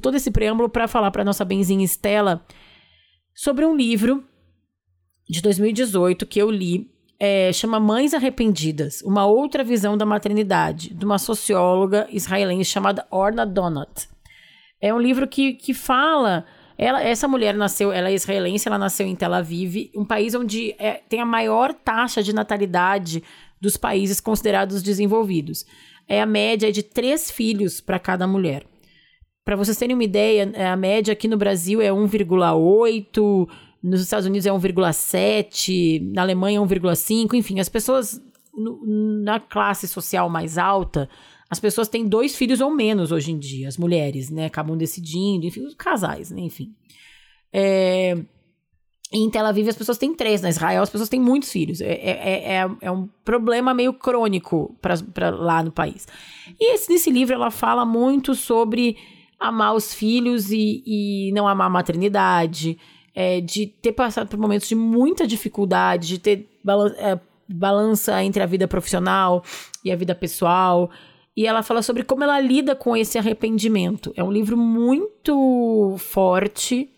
todo esse preâmbulo para falar para nossa benzinha Estela sobre um livro de 2018 que eu li é, chama Mães Arrependidas, uma outra visão da maternidade, de uma socióloga israelense chamada Orna Donat. É um livro que, que fala. Ela, essa mulher nasceu, ela é israelense, ela nasceu em Tel Aviv, um país onde é, tem a maior taxa de natalidade dos países considerados desenvolvidos. É a média de três filhos para cada mulher. Para vocês terem uma ideia, a média aqui no Brasil é 1,8, nos Estados Unidos é 1,7, na Alemanha é 1,5, enfim, as pessoas na classe social mais alta, as pessoas têm dois filhos ou menos hoje em dia, as mulheres, né? Acabam decidindo, enfim, os casais, né? Enfim. É, em Tel Aviv as pessoas têm três, na Israel as pessoas têm muitos filhos. É, é, é, é um problema meio crônico para lá no país. E esse, nesse livro ela fala muito sobre amar os filhos e, e não amar a maternidade é, de ter passado por momentos de muita dificuldade, de ter é, balança entre a vida profissional e a vida pessoal. E ela fala sobre como ela lida com esse arrependimento. É um livro muito forte,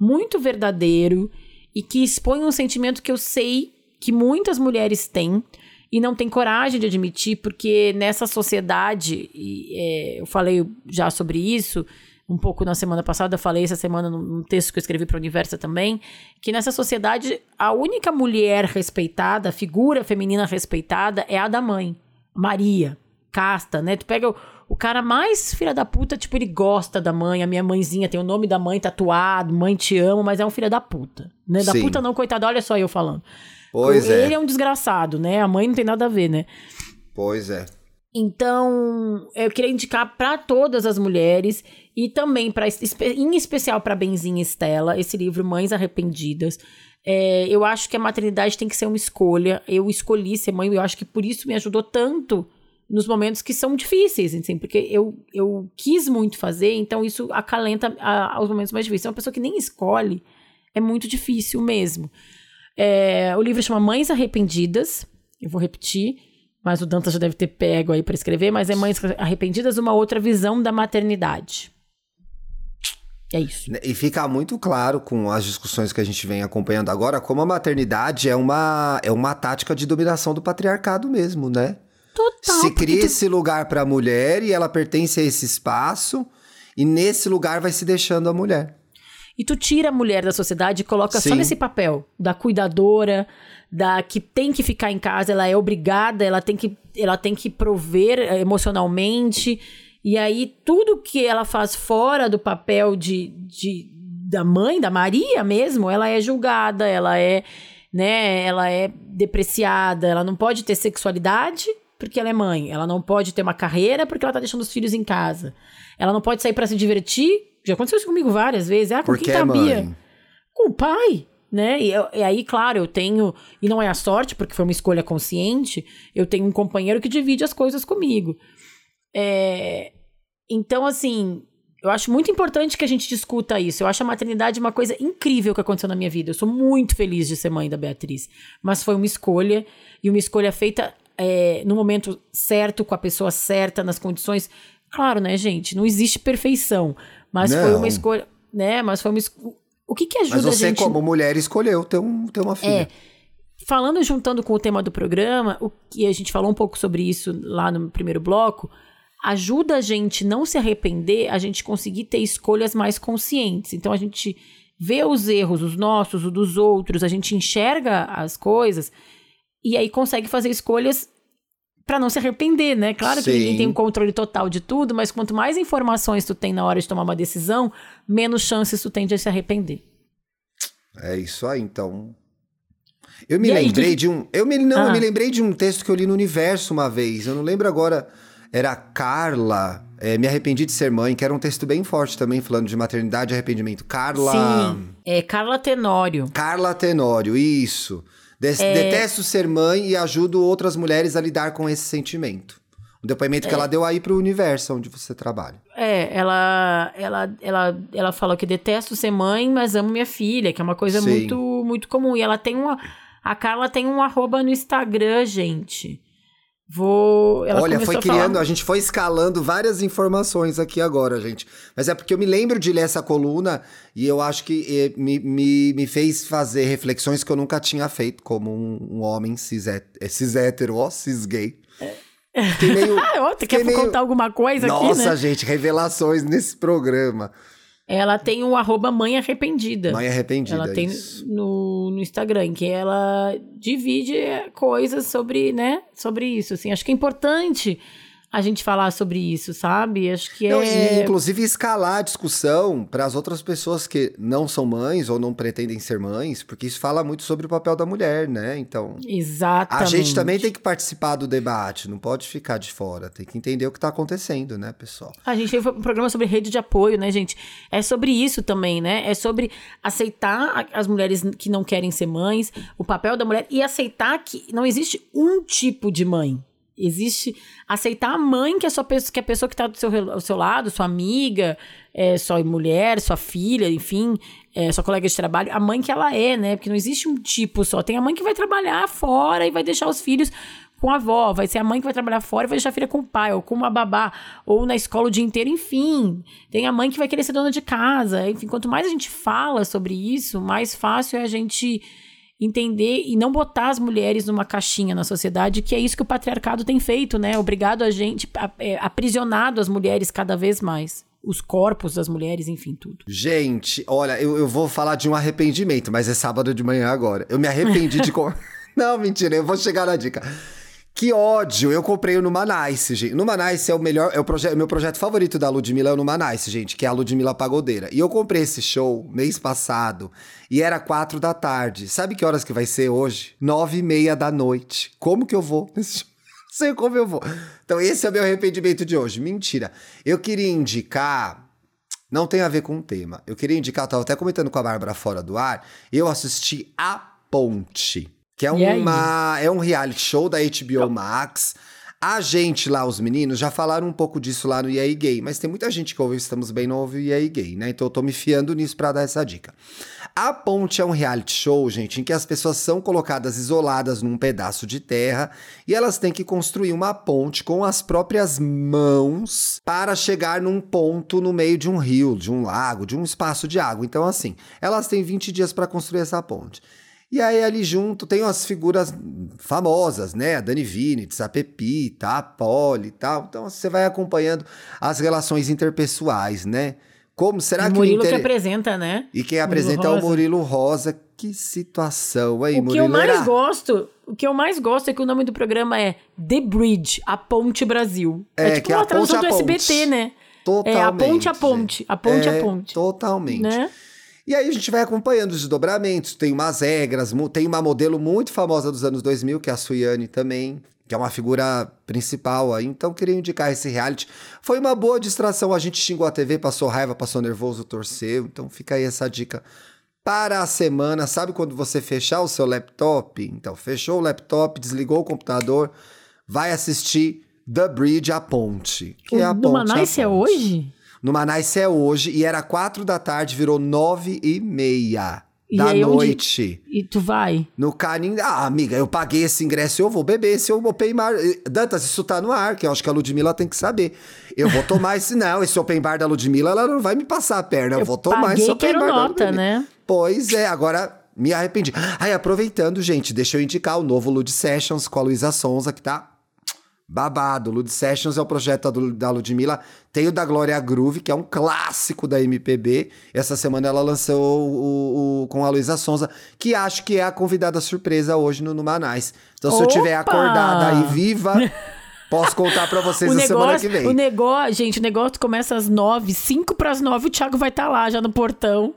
muito verdadeiro e que expõe um sentimento que eu sei que muitas mulheres têm e não têm coragem de admitir, porque nessa sociedade, e, é, eu falei já sobre isso, um pouco na semana passada, falei essa semana num texto que eu escrevi para o Universo também, que nessa sociedade a única mulher respeitada, a figura feminina respeitada é a da mãe, Maria, casta, né? Tu pega o, o cara mais filha da puta, tipo, ele gosta da mãe, a minha mãezinha tem o nome da mãe tatuado, mãe te amo, mas é um filho da puta, né? Da Sim. puta não, coitado, olha só eu falando. Pois ele é. Ele é um desgraçado, né? A mãe não tem nada a ver, né? Pois é. Então, eu queria indicar para todas as mulheres e também para em especial para Benzinha Estela, esse livro Mães Arrependidas. É, eu acho que a maternidade tem que ser uma escolha. Eu escolhi ser mãe, e eu acho que por isso me ajudou tanto nos momentos que são difíceis, assim, porque eu, eu quis muito fazer, então isso acalenta a, os momentos mais difíceis. É uma pessoa que nem escolhe, é muito difícil mesmo. É, o livro chama Mães Arrependidas, eu vou repetir mas o Dantas já deve ter pego aí para escrever, mas é Mães Arrependidas, uma outra visão da maternidade. É isso. E fica muito claro com as discussões que a gente vem acompanhando agora, como a maternidade é uma, é uma tática de dominação do patriarcado mesmo, né? Total. Se cria esse lugar para a mulher e ela pertence a esse espaço, e nesse lugar vai se deixando a mulher. E tu tira a mulher da sociedade e coloca Sim. só nesse papel da cuidadora, da que tem que ficar em casa, ela é obrigada, ela tem que, ela tem que prover eh, emocionalmente. E aí, tudo que ela faz fora do papel de, de, da mãe, da Maria mesmo, ela é julgada, ela é, né, ela é depreciada, ela não pode ter sexualidade porque ela é mãe, ela não pode ter uma carreira porque ela tá deixando os filhos em casa. Ela não pode sair para se divertir, já aconteceu isso comigo várias vezes. Ah, com porque quem é sabia? É com o pai né? E, eu, e, aí, claro, eu tenho. E não é a sorte, porque foi uma escolha consciente, eu tenho um companheiro que divide as coisas comigo. É, então, assim, eu acho muito importante que a gente discuta isso. Eu acho a maternidade uma coisa incrível que aconteceu na minha vida. Eu sou muito feliz de ser mãe da Beatriz. Mas foi uma escolha, e uma escolha feita é, no momento certo, com a pessoa certa, nas condições. Claro, né, gente? Não existe perfeição. Mas não. foi uma escolha. Né? Mas foi uma, o que, que ajuda Mas você, a gente... como mulher, escolheu ter, um, ter uma filha. É. Falando, juntando com o tema do programa, o que a gente falou um pouco sobre isso lá no primeiro bloco, ajuda a gente não se arrepender, a gente conseguir ter escolhas mais conscientes. Então, a gente vê os erros, os nossos, os dos outros, a gente enxerga as coisas e aí consegue fazer escolhas para não se arrepender, né? Claro Sim. que ninguém tem um controle total de tudo, mas quanto mais informações tu tem na hora de tomar uma decisão, menos chances tu tem de se arrepender. É isso aí, então. Eu me e lembrei aí, de um, eu me não, ah. eu me lembrei de um texto que eu li no Universo uma vez. Eu não lembro agora. Era Carla. É, me arrependi de ser mãe, que era um texto bem forte também, falando de maternidade e arrependimento. Carla. Sim, é Carla Tenório. Carla Tenório, isso. Des é... Detesto ser mãe e ajudo outras mulheres a lidar com esse sentimento. Um depoimento é... que ela deu aí pro universo onde você trabalha. É, ela, ela, ela, ela falou que detesto ser mãe, mas amo minha filha, que é uma coisa muito, muito comum. E ela tem uma. A Carla tem um arroba no Instagram, gente. Vou. Ela Olha, foi criando, a, a, gente foi escalando várias informações aqui agora, gente. Mas é porque eu me lembro de ler essa coluna e eu acho que eh, me, me, me fez fazer reflexões que eu nunca tinha feito como um, um homem cis, é, cis hétero, ó, cis gay. É. Meio, ah, você quer meio... contar alguma coisa Nossa, aqui, né? Nossa, gente, revelações nesse programa. Ela tem o um arroba mãe arrependida. Mãe arrependida. Ela tem no, no Instagram, que ela divide coisas sobre, né? Sobre isso. Assim, acho que é importante a gente falar sobre isso, sabe? Acho que não, é. E, inclusive, escalar a discussão para as outras pessoas que não são mães ou não pretendem ser mães, porque isso fala muito sobre o papel da mulher, né? Então. Exatamente. A gente também tem que participar do debate, não pode ficar de fora, tem que entender o que está acontecendo, né, pessoal? A gente fez um programa sobre rede de apoio, né, gente? É sobre isso também, né? É sobre aceitar as mulheres que não querem ser mães, o papel da mulher e aceitar que não existe um tipo de mãe. Existe aceitar a mãe que é, sua, que é a pessoa que está do seu, ao seu lado, sua amiga, é, sua mulher, sua filha, enfim, é, sua colega de trabalho, a mãe que ela é, né? Porque não existe um tipo só. Tem a mãe que vai trabalhar fora e vai deixar os filhos com a avó, vai ser a mãe que vai trabalhar fora e vai deixar a filha com o pai, ou com uma babá, ou na escola o dia inteiro, enfim. Tem a mãe que vai querer ser dona de casa. Enfim, quanto mais a gente fala sobre isso, mais fácil é a gente entender e não botar as mulheres numa caixinha na sociedade, que é isso que o patriarcado tem feito, né? Obrigado a gente, é, aprisionado as mulheres cada vez mais. Os corpos das mulheres, enfim, tudo. Gente, olha, eu, eu vou falar de um arrependimento, mas é sábado de manhã agora. Eu me arrependi de. não, mentira, eu vou chegar na dica. Que ódio! Eu comprei o Numanice, gente. Numanice é o melhor, é o projeto, meu projeto favorito da Ludmilla é o Numanice, gente, que é a Ludmilla Pagodeira. E eu comprei esse show mês passado e era quatro da tarde. Sabe que horas que vai ser hoje? Nove e meia da noite. Como que eu vou nesse show? Sei como eu vou. Então esse é o meu arrependimento de hoje. Mentira. Eu queria indicar não tem a ver com o tema. Eu queria indicar, eu tava até comentando com a Bárbara fora do ar, eu assisti A Ponte. Que é, uma, é um reality show da HBO Max. A gente lá, os meninos, já falaram um pouco disso lá no EA Gay, mas tem muita gente que ouve Estamos Bem, não ouve o EA Gay, né? Então eu tô me fiando nisso para dar essa dica. A Ponte é um reality show, gente, em que as pessoas são colocadas isoladas num pedaço de terra e elas têm que construir uma ponte com as próprias mãos para chegar num ponto no meio de um rio, de um lago, de um espaço de água. Então, assim, elas têm 20 dias para construir essa ponte. E aí ali junto tem umas figuras famosas, né? A Dani Vinitz, a Pepita, a Polly e tal. Então você vai acompanhando as relações interpessoais, né? Como será o que Murilo inter... que apresenta, né? E quem apresenta é o Murilo Rosa. Que situação aí, Murilo. O que eu mais gosto, o que eu mais gosto é que o nome do programa é The Bridge, a Ponte Brasil. É, é tipo que uma tradução do SBT, né? Totalmente. É a ponte a ponte, a ponte é, a ponte. Totalmente. Né? E aí a gente vai acompanhando os desdobramentos, tem umas regras, tem uma modelo muito famosa dos anos 2000, que é a Suiane também, que é uma figura principal aí. Então queria indicar esse reality. Foi uma boa distração, a gente xingou a TV, passou raiva, passou nervoso, torceu. Então fica aí essa dica para a semana. Sabe quando você fechar o seu laptop? Então, fechou o laptop, desligou o computador, vai assistir The Bridge, a ponte. Que o é a ponte. Manais é hoje? No Manaus é hoje e era quatro da tarde, virou nove e meia da noite. Onde... E tu vai? No Canim. Ah, amiga, eu paguei esse ingresso, eu vou beber esse open bar. Dantas, isso tá no ar, que eu acho que a Ludmilla tem que saber. Eu vou tomar esse. Não, esse open bar da Ludmilla, ela não vai me passar a perna. Eu, eu vou tomar esse open bar. nota, né? Pois é, agora me arrependi. Ai, aproveitando, gente, deixa eu indicar o novo Lud Sessions com a Luísa Sonza, que tá babado. Lud Sessions é o projeto da Ludmilla. Tem o da Glória Groove, que é um clássico da MPB. Essa semana ela lançou o, o, com a Luísa Sonza, que acho que é a convidada surpresa hoje no Numanais. Então, se Opa! eu tiver acordada e viva. Posso contar para vocês na semana que vem. O negócio, gente, o negócio começa às nove, cinco para as nove, o Thiago vai estar tá lá já no portão.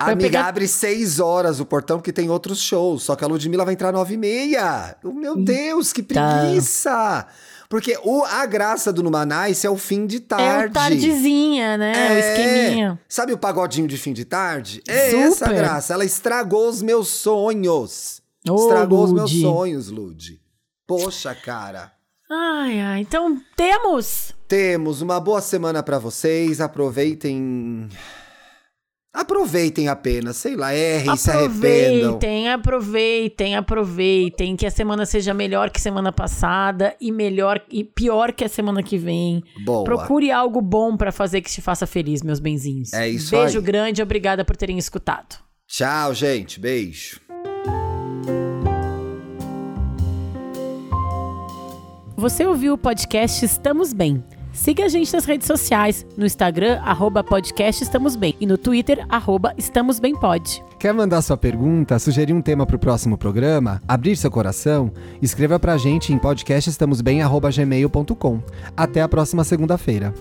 A amiga pegar... abre seis horas o portão, que tem outros shows. Só que a Ludmilla vai entrar nove e meia. Meu Deus, que preguiça! Porque o, a graça do Numanice é o fim de tarde. É o tardezinha, né? É, o esqueminha. Sabe o pagodinho de fim de tarde? É Super. essa a graça. Ela estragou os meus sonhos. Oh, estragou os meus sonhos, Lud. Poxa, cara. Ai, ai. Então, temos? Temos. Uma boa semana para vocês. Aproveitem Aproveitem apenas, sei lá, errem, se arrependam. Aproveitem, aproveitem, aproveitem. Que a semana seja melhor que semana passada e melhor e pior que a semana que vem. Boa. Procure algo bom para fazer que te faça feliz, meus benzinhos. É isso Beijo aí. grande, obrigada por terem escutado. Tchau, gente. Beijo. Você ouviu o podcast Estamos Bem. Siga a gente nas redes sociais, no Instagram, arroba podcast Estamos Bem, e no Twitter, arroba Estamos Bem. Quer mandar sua pergunta, sugerir um tema para o próximo programa, abrir seu coração? Escreva pra gente em podcastestamosbem.gmail.com. Até a próxima segunda-feira.